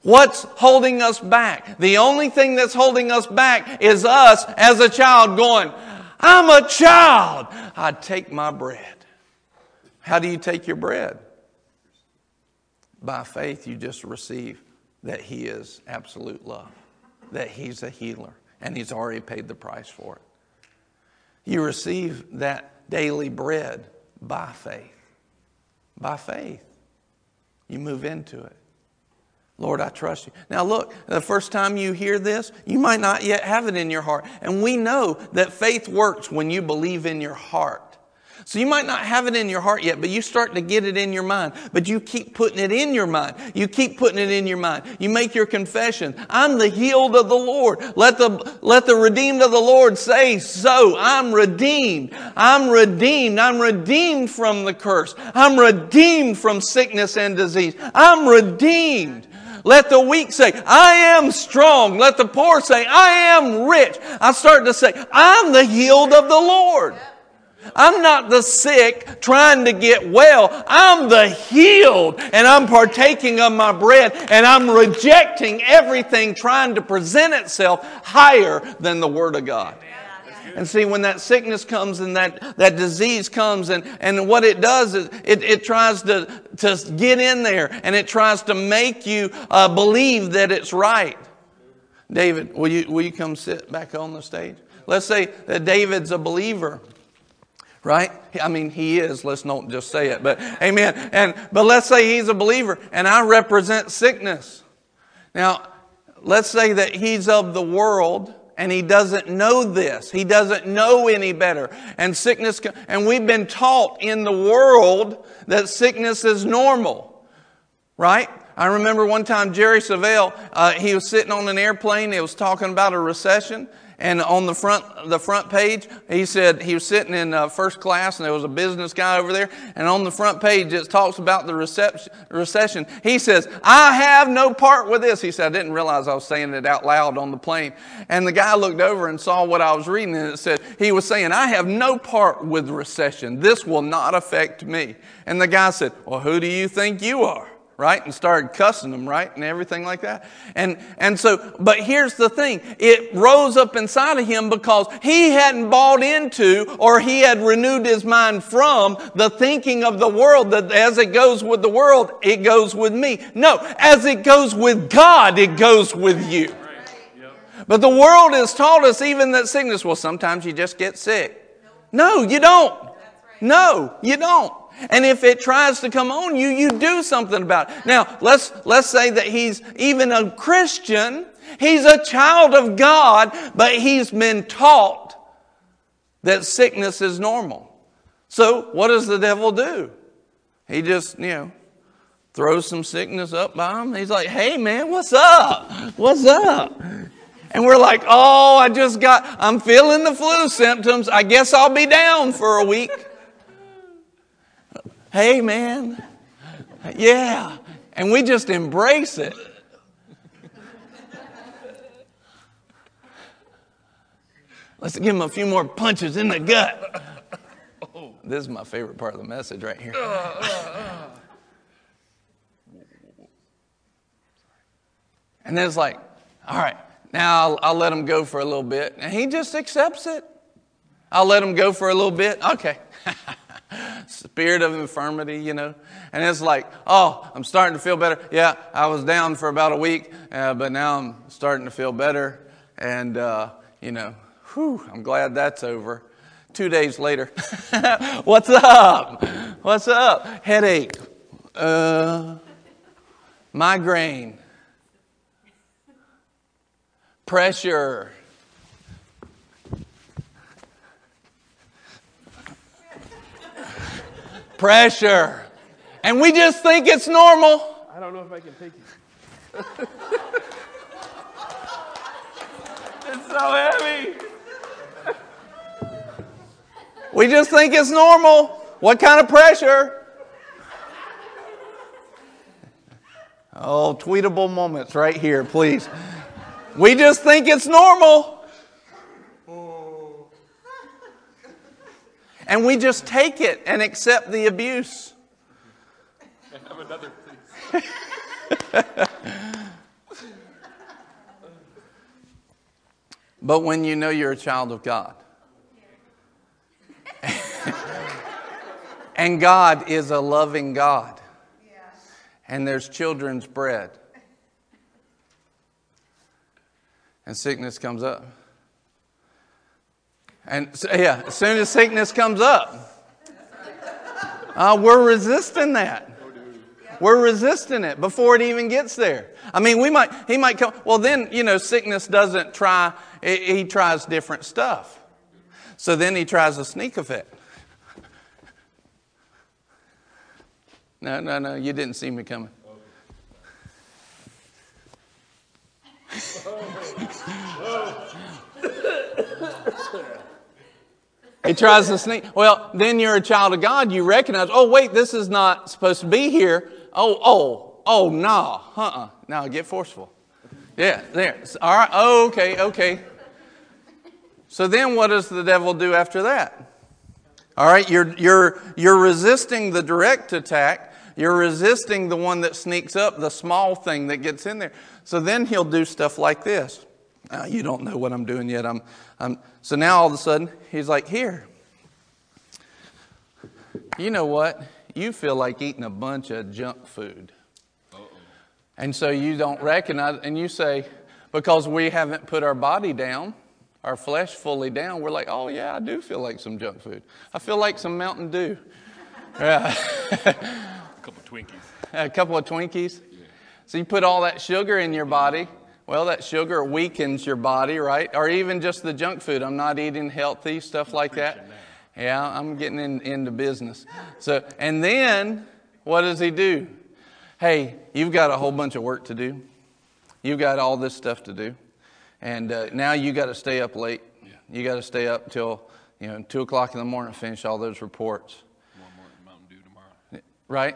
What's holding us back? The only thing that's holding us back is us as a child going, I'm a child. I take my bread. How do you take your bread? By faith, you just receive that He is absolute love, that He's a healer, and He's already paid the price for it. You receive that daily bread by faith. By faith, you move into it. Lord, I trust you. Now, look, the first time you hear this, you might not yet have it in your heart. And we know that faith works when you believe in your heart. So you might not have it in your heart yet, but you start to get it in your mind. But you keep putting it in your mind. You keep putting it in your mind. You make your confession. I'm the healed of the Lord. Let the, let the redeemed of the Lord say so. I'm redeemed. I'm redeemed. I'm redeemed from the curse. I'm redeemed from sickness and disease. I'm redeemed. Let the weak say, I am strong. Let the poor say, I am rich. I start to say, I'm the healed of the Lord. I'm not the sick trying to get well. I'm the healed and I'm partaking of my bread and I'm rejecting everything trying to present itself higher than the Word of God. And see, when that sickness comes and that, that disease comes, and, and what it does is it, it tries to, to get in there and it tries to make you uh, believe that it's right. David, will you, will you come sit back on the stage? Let's say that David's a believer right? I mean, he is. Let's not just say it, but amen. And but let's say he's a believer, and I represent sickness. Now, let's say that he's of the world, and he doesn't know this. He doesn't know any better. And sickness, and we've been taught in the world that sickness is normal, right? I remember one time Jerry Savelle, uh, he was sitting on an airplane. He was talking about a recession, and on the front, the front page, he said he was sitting in uh, first class and there was a business guy over there. And on the front page, it talks about the recession. He says, I have no part with this. He said, I didn't realize I was saying it out loud on the plane. And the guy looked over and saw what I was reading and it said, he was saying, I have no part with recession. This will not affect me. And the guy said, well, who do you think you are? Right? And started cussing them, right? And everything like that. And, and so, but here's the thing. It rose up inside of him because he hadn't bought into or he had renewed his mind from the thinking of the world that as it goes with the world, it goes with me. No, as it goes with God, it goes with you. But the world has taught us even that sickness, well, sometimes you just get sick. No, you don't. No, you don't. And if it tries to come on you, you do something about it. Now, let's, let's say that he's even a Christian. He's a child of God, but he's been taught that sickness is normal. So what does the devil do? He just, you know, throws some sickness up by him. He's like, hey man, what's up? What's up? And we're like, oh, I just got, I'm feeling the flu symptoms. I guess I'll be down for a week. Hey, man. Yeah. And we just embrace it. Let's give him a few more punches in the gut. This is my favorite part of the message right here. And then it's like, all right, now I'll, I'll let him go for a little bit. And he just accepts it. I'll let him go for a little bit. Okay. Spirit of infirmity, you know. And it's like, oh, I'm starting to feel better. Yeah, I was down for about a week, uh, but now I'm starting to feel better. And, uh, you know, whew, I'm glad that's over. Two days later, what's up? What's up? Headache. Uh, migraine. Pressure. Pressure. And we just think it's normal. I don't know if I can take it. it's so heavy. We just think it's normal. What kind of pressure? Oh, tweetable moments right here, please. We just think it's normal. And we just take it and accept the abuse. Have another. But when you know you're a child of God, and God is a loving God, and there's children's bread, and sickness comes up. And so, yeah, as soon as sickness comes up, uh, we're resisting that. We're resisting it before it even gets there. I mean, we might, he might come, well, then, you know, sickness doesn't try, he tries different stuff. So then he tries a sneak effect. No, no, no, you didn't see me coming. He tries to sneak. Well, then you're a child of God. You recognize, oh, wait, this is not supposed to be here. Oh, oh, oh, nah. Uh-uh. Now get forceful. Yeah, there. All right. Oh, okay, okay. So then what does the devil do after that? All right, you're, you're, you're resisting the direct attack. You're resisting the one that sneaks up, the small thing that gets in there. So then he'll do stuff like this. Now, you don't know what I'm doing yet. I'm, I'm, so now all of a sudden, he's like, Here, you know what? You feel like eating a bunch of junk food. And so you don't recognize, and you say, because we haven't put our body down, our flesh fully down, we're like, oh yeah, I do feel like some junk food. I feel like some Mountain Dew. Yeah. A couple of Twinkies. a couple of Twinkies. So you put all that sugar in your body. Well, that sugar weakens your body, right? Or even just the junk food. I'm not eating healthy, stuff like that. Yeah, I'm getting in, into business. So, and then what does he do? Hey, you've got a whole bunch of work to do. You've got all this stuff to do. And uh, now you got to stay up late. You got to stay up till, you know, 2 o'clock in the morning to finish all those reports One more Mountain Dew tomorrow. right?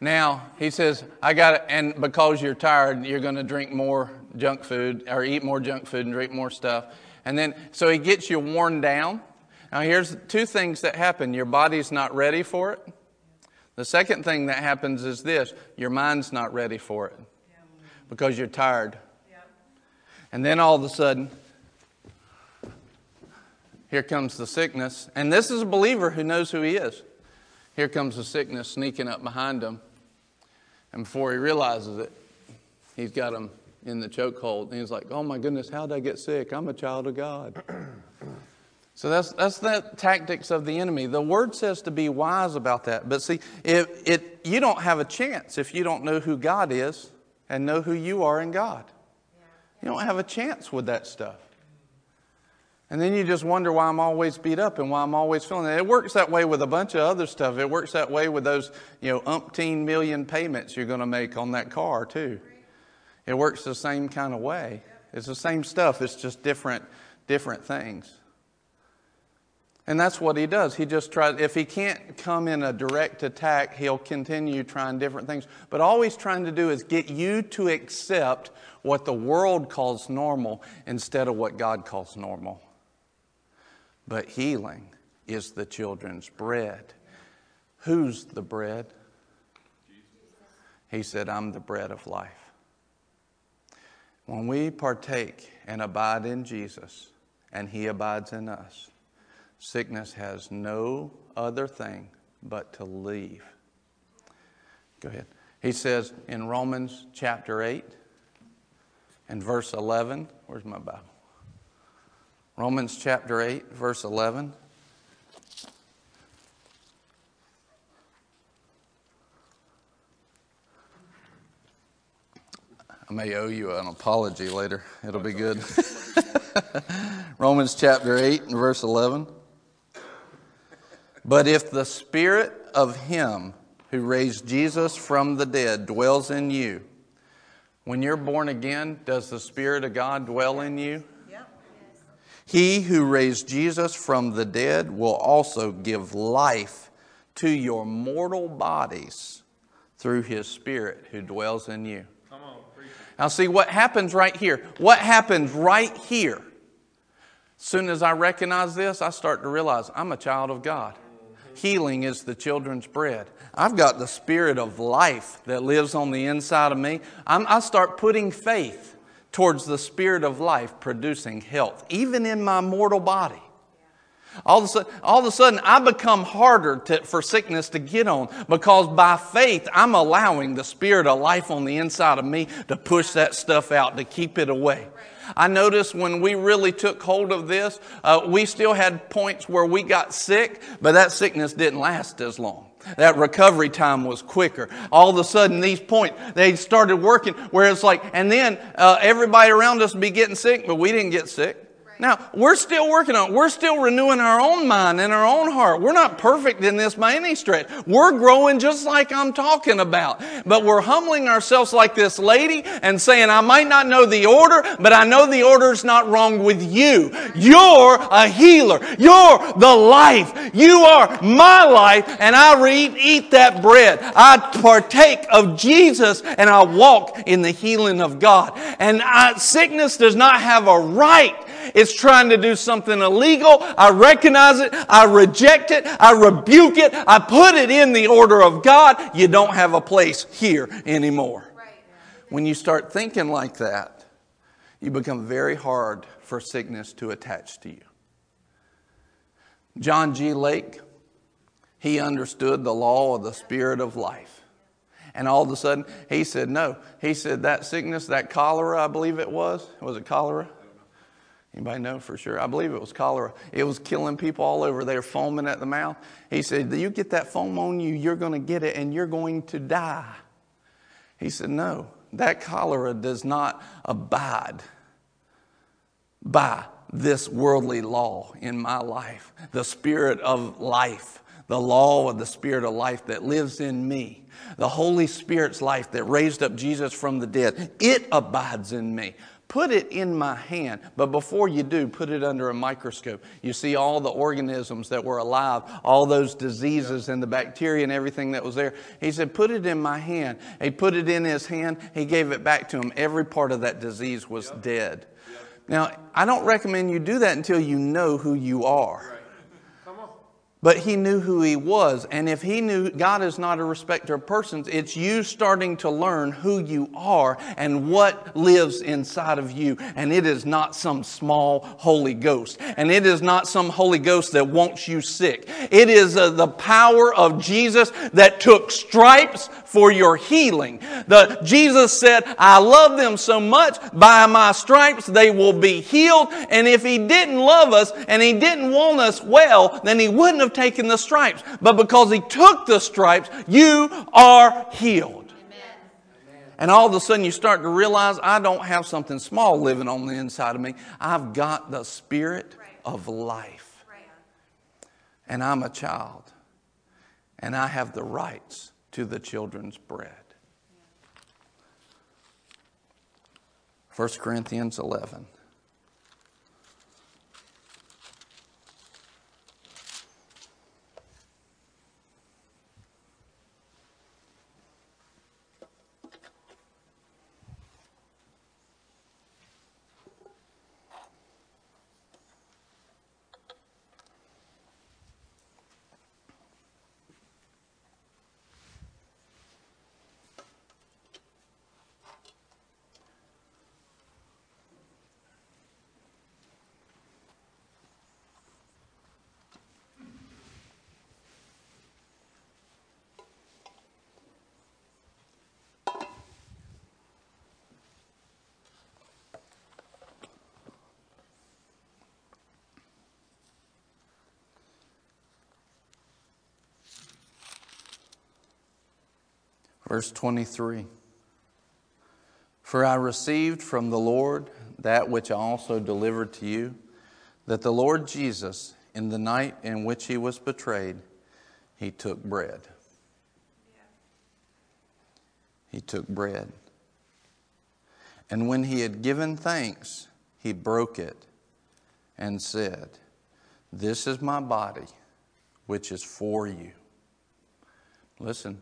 Now, he says, I got it, and because you're tired, you're going to drink more junk food or eat more junk food and drink more stuff. And then, so he gets you worn down. Now, here's two things that happen your body's not ready for it. The second thing that happens is this your mind's not ready for it because you're tired. And then all of a sudden, here comes the sickness. And this is a believer who knows who he is. Here comes the sickness sneaking up behind him. And before he realizes it, he's got him in the chokehold. And he's like, oh my goodness, how did I get sick? I'm a child of God. So that's, that's the tactics of the enemy. The word says to be wise about that. But see, it, it, you don't have a chance if you don't know who God is and know who you are in God. You don't have a chance with that stuff. And then you just wonder why I'm always beat up and why I'm always feeling that. It works that way with a bunch of other stuff. It works that way with those, you know, umpteen million payments you're going to make on that car, too. It works the same kind of way. It's the same stuff, it's just different, different things. And that's what he does. He just tries, if he can't come in a direct attack, he'll continue trying different things. But all he's trying to do is get you to accept what the world calls normal instead of what God calls normal. But healing is the children's bread. Who's the bread? He said, I'm the bread of life. When we partake and abide in Jesus and He abides in us, sickness has no other thing but to leave. Go ahead. He says in Romans chapter 8 and verse 11, where's my Bible? Romans chapter 8, verse 11. May owe you an apology later. It'll be good. Romans chapter 8 and verse 11. But if the spirit of him who raised Jesus from the dead dwells in you, when you're born again, does the Spirit of God dwell in you? He who raised Jesus from the dead will also give life to your mortal bodies through his Spirit who dwells in you. Now, see what happens right here. What happens right here? As soon as I recognize this, I start to realize I'm a child of God. Healing is the children's bread. I've got the spirit of life that lives on the inside of me. I'm, I start putting faith towards the spirit of life producing health, even in my mortal body. All of a sudden, all of a sudden I become harder to, for sickness to get on because by faith I'm allowing the spirit of life on the inside of me to push that stuff out, to keep it away. I noticed when we really took hold of this, uh, we still had points where we got sick, but that sickness didn't last as long. That recovery time was quicker. All of a sudden, these points, they started working where it's like, and then uh, everybody around us be getting sick, but we didn't get sick. Now, we're still working on it. We're still renewing our own mind and our own heart. We're not perfect in this by any stretch. We're growing just like I'm talking about. But we're humbling ourselves like this lady and saying, I might not know the order, but I know the order's not wrong with you. You're a healer. You're the life. You are my life, and I eat, eat that bread. I partake of Jesus, and I walk in the healing of God. And I, sickness does not have a right it's trying to do something illegal. I recognize it. I reject it. I rebuke it. I put it in the order of God. You don't have a place here anymore. When you start thinking like that, you become very hard for sickness to attach to you. John G. Lake, he understood the law of the spirit of life. And all of a sudden, he said, No. He said, That sickness, that cholera, I believe it was, was it cholera? Anybody know for sure? I believe it was cholera. It was killing people all over. They foaming at the mouth. He said, You get that foam on you, you're going to get it and you're going to die. He said, No, that cholera does not abide by this worldly law in my life, the spirit of life, the law of the spirit of life that lives in me, the Holy Spirit's life that raised up Jesus from the dead. It abides in me. Put it in my hand, but before you do, put it under a microscope. You see all the organisms that were alive, all those diseases and the bacteria and everything that was there. He said, Put it in my hand. He put it in his hand, he gave it back to him. Every part of that disease was dead. Now, I don't recommend you do that until you know who you are. But he knew who he was. And if he knew God is not a respecter of persons, it's you starting to learn who you are and what lives inside of you. And it is not some small Holy Ghost. And it is not some Holy Ghost that wants you sick. It is uh, the power of Jesus that took stripes for your healing. The, Jesus said, I love them so much, by my stripes they will be healed. And if he didn't love us and he didn't want us well, then he wouldn't have taken the stripes. But because he took the stripes, you are healed. And all of a sudden you start to realize I don't have something small living on the inside of me. I've got the spirit of life. And I'm a child. And I have the rights to the children's bread. 1 Corinthians 11. Verse 23 For I received from the Lord that which I also delivered to you, that the Lord Jesus, in the night in which he was betrayed, he took bread. He took bread. And when he had given thanks, he broke it and said, This is my body, which is for you. Listen,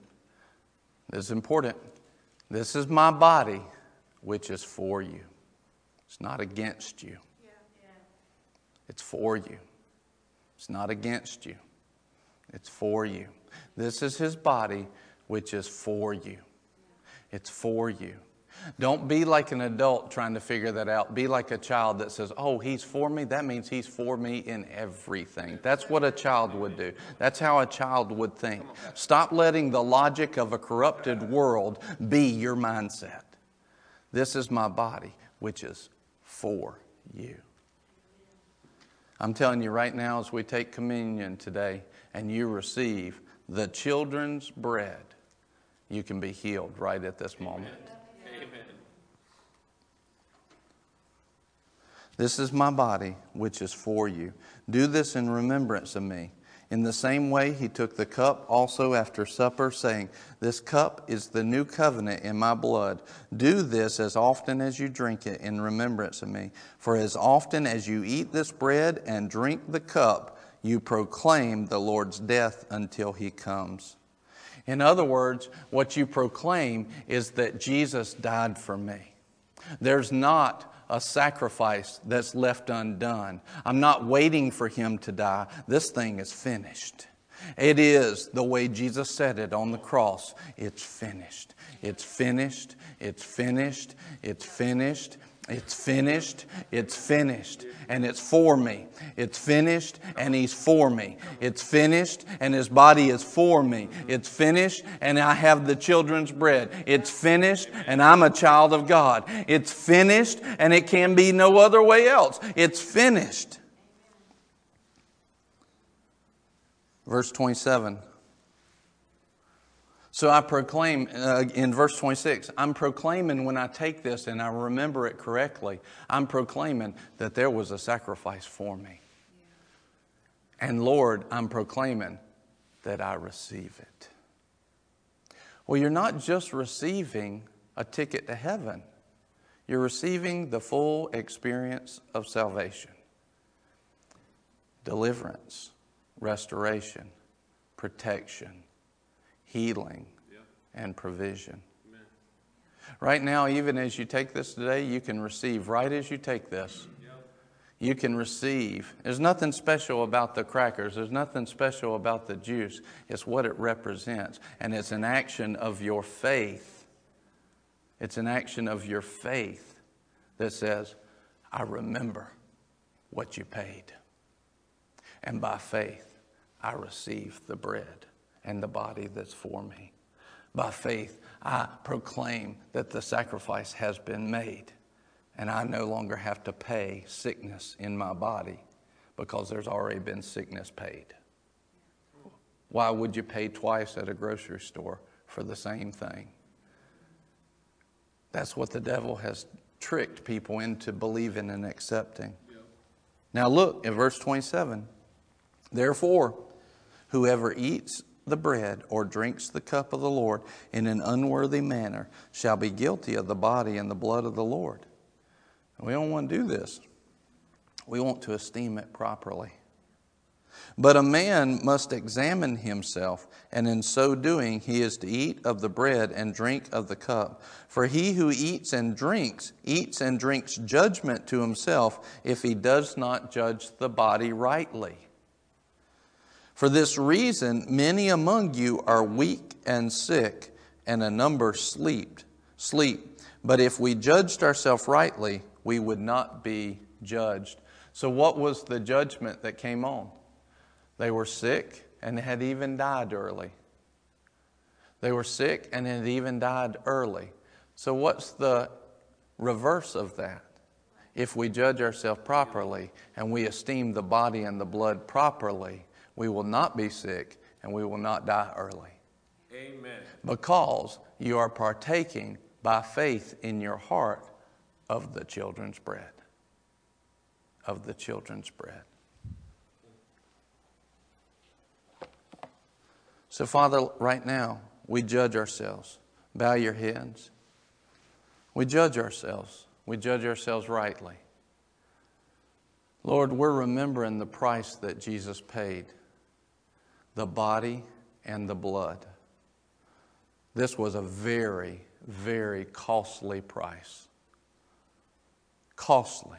this is important. This is my body, which is for you. It's not against you, it's for you. It's not against you, it's for you. This is his body, which is for you. It's for you. Don't be like an adult trying to figure that out. Be like a child that says, Oh, he's for me. That means he's for me in everything. That's what a child would do. That's how a child would think. Stop letting the logic of a corrupted world be your mindset. This is my body, which is for you. I'm telling you right now, as we take communion today and you receive the children's bread, you can be healed right at this moment. This is my body, which is for you. Do this in remembrance of me. In the same way, he took the cup also after supper, saying, This cup is the new covenant in my blood. Do this as often as you drink it in remembrance of me. For as often as you eat this bread and drink the cup, you proclaim the Lord's death until he comes. In other words, what you proclaim is that Jesus died for me. There's not a sacrifice that's left undone. I'm not waiting for him to die. This thing is finished. It is the way Jesus said it on the cross. It's finished. It's finished. It's finished. It's finished. It's finished. It's finished. It's finished. And it's for me. It's finished and he's for me. It's finished and his body is for me. It's finished and I have the children's bread. It's finished and I'm a child of God. It's finished and it can be no other way else. It's finished. Verse 27. So I proclaim uh, in verse 26, I'm proclaiming when I take this and I remember it correctly, I'm proclaiming that there was a sacrifice for me. And Lord, I'm proclaiming that I receive it. Well, you're not just receiving a ticket to heaven, you're receiving the full experience of salvation deliverance, restoration, protection healing, and provision. Amen. Right now, even as you take this today, you can receive right as you take this. You can receive. There's nothing special about the crackers. There's nothing special about the juice. It's what it represents. And it's an action of your faith. It's an action of your faith that says, I remember what you paid. And by faith, I receive the bread and the body that's for me. By faith, I proclaim that the sacrifice has been made, and I no longer have to pay sickness in my body because there's already been sickness paid. Why would you pay twice at a grocery store for the same thing? That's what the devil has tricked people into believing and accepting. Now, look in verse 27. Therefore, whoever eats the bread or drinks the cup of the Lord in an unworthy manner shall be guilty of the body and the blood of the Lord. We don't want to do this. We want to esteem it properly. But a man must examine himself, and in so doing, he is to eat of the bread and drink of the cup. For he who eats and drinks, eats and drinks judgment to himself if he does not judge the body rightly. For this reason, many among you are weak and sick, and a number sleep. Sleep. But if we judged ourselves rightly, we would not be judged. So, what was the judgment that came on? They were sick and had even died early. They were sick and had even died early. So, what's the reverse of that? If we judge ourselves properly and we esteem the body and the blood properly, we will not be sick and we will not die early. Amen. because you are partaking by faith in your heart of the children's bread. Of the children's bread. So, Father, right now, we judge ourselves. Bow your heads. We judge ourselves. We judge ourselves rightly. Lord, we're remembering the price that Jesus paid the body and the blood. This was a very, very costly price. Costly.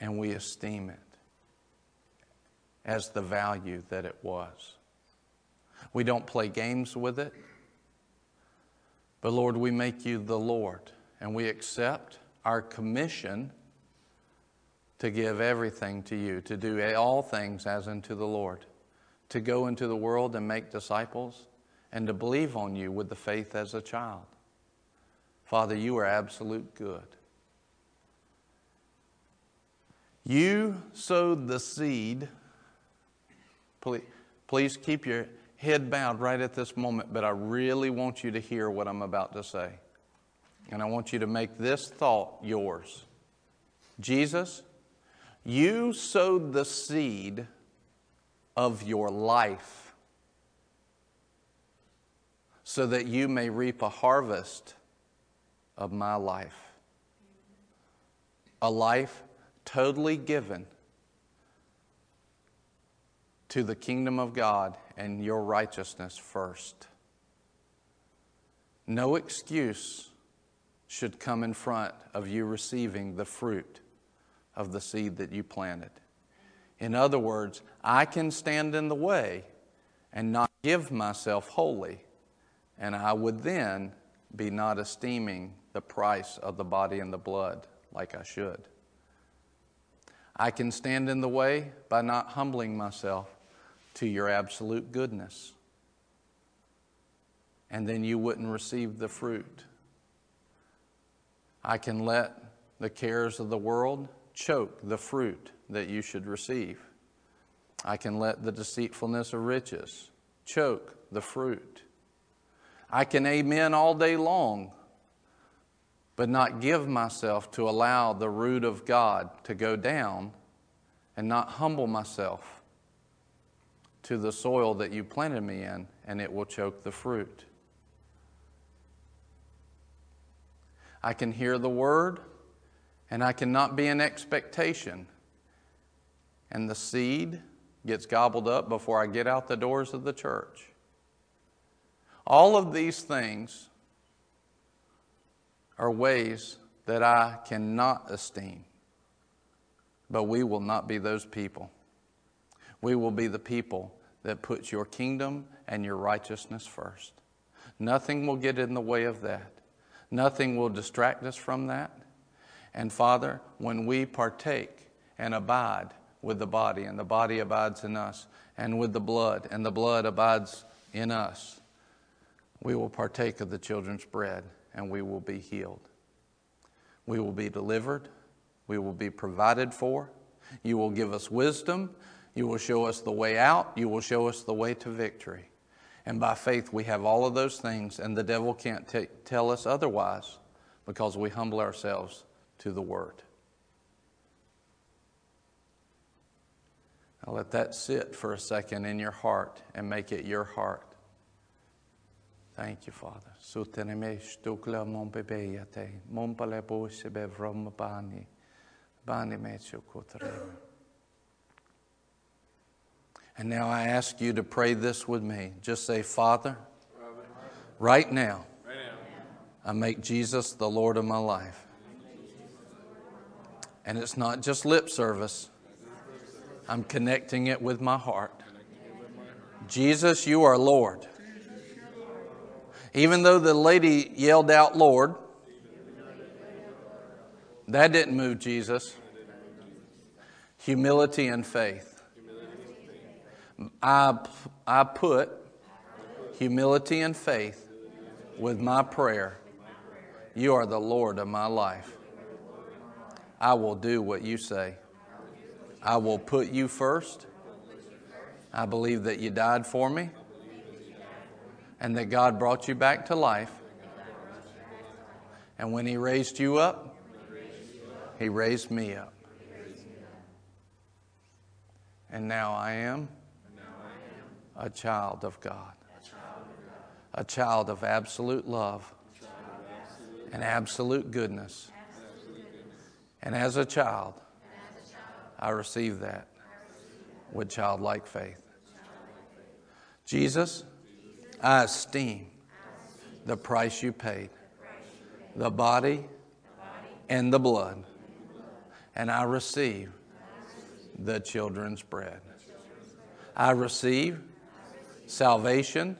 And we esteem it as the value that it was. We don't play games with it. But Lord, we make you the Lord and we accept our commission to give everything to you, to do all things as unto the Lord, to go into the world and make disciples, and to believe on you with the faith as a child. Father, you are absolute good. You sowed the seed. Please, please keep your head bowed right at this moment, but I really want you to hear what I'm about to say. And I want you to make this thought yours. Jesus, you sowed the seed of your life so that you may reap a harvest of my life. A life totally given to the kingdom of God and your righteousness first. No excuse should come in front of you receiving the fruit of the seed that you planted. In other words, I can stand in the way and not give myself wholly, and I would then be not esteeming the price of the body and the blood like I should. I can stand in the way by not humbling myself to your absolute goodness. And then you wouldn't receive the fruit. I can let the cares of the world choke the fruit that you should receive. I can let the deceitfulness of riches choke the fruit. I can amen all day long, but not give myself to allow the root of God to go down and not humble myself to the soil that you planted me in, and it will choke the fruit. I can hear the word, and I cannot be in expectation. And the seed gets gobbled up before I get out the doors of the church. All of these things are ways that I cannot esteem. But we will not be those people. We will be the people that puts your kingdom and your righteousness first. Nothing will get in the way of that. Nothing will distract us from that. And Father, when we partake and abide with the body, and the body abides in us, and with the blood, and the blood abides in us, we will partake of the children's bread and we will be healed. We will be delivered. We will be provided for. You will give us wisdom. You will show us the way out. You will show us the way to victory. And by faith, we have all of those things, and the devil can't t- tell us otherwise because we humble ourselves to the Word. Now let that sit for a second in your heart and make it your heart. Thank you, Father. Sutenemesh tukla mon bebeyate, mon palebose bevrom bani, bani mecho kotrema. And now I ask you to pray this with me. Just say, Father, right now, I make Jesus the Lord of my life. And it's not just lip service, I'm connecting it with my heart. Jesus, you are Lord. Even though the lady yelled out, Lord, that didn't move Jesus. Humility and faith. I, I put humility and faith with my prayer. You are the Lord of my life. I will do what you say. I will put you first. I believe that you died for me and that God brought you back to life. And when He raised you up, He raised me up. And now I am a child of God, a child of absolute love and absolute goodness. And as a child, I receive that with childlike faith. Jesus, I esteem the price you paid, the body and the blood, and I receive the children's bread. I receive salvation,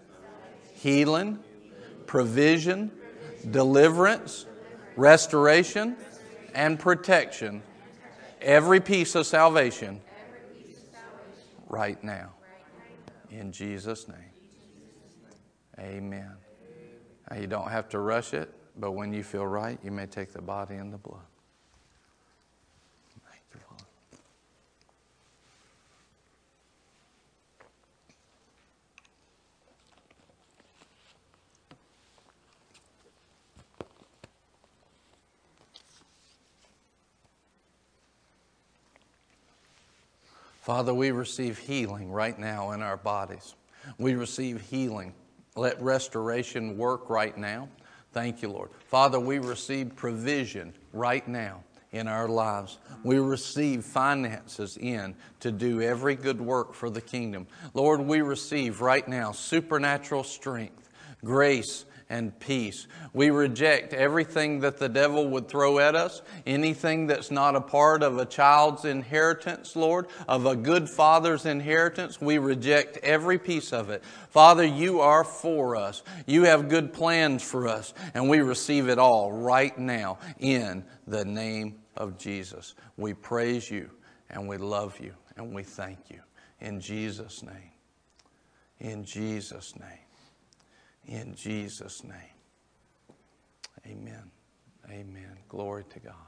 healing, provision, deliverance, restoration, and protection. Every piece of salvation right now. In Jesus' name. Amen. You don't have to rush it, but when you feel right, you may take the body and the blood. Father, we receive healing right now in our bodies. We receive healing. Let restoration work right now. Thank you, Lord. Father, we receive provision right now in our lives. We receive finances in to do every good work for the kingdom. Lord, we receive right now supernatural strength, grace, and peace. We reject everything that the devil would throw at us, anything that's not a part of a child's inheritance, Lord, of a good father's inheritance. We reject every piece of it. Father, you are for us. You have good plans for us, and we receive it all right now in the name of Jesus. We praise you, and we love you, and we thank you. In Jesus' name. In Jesus' name. In Jesus' name. Amen. Amen. Glory to God.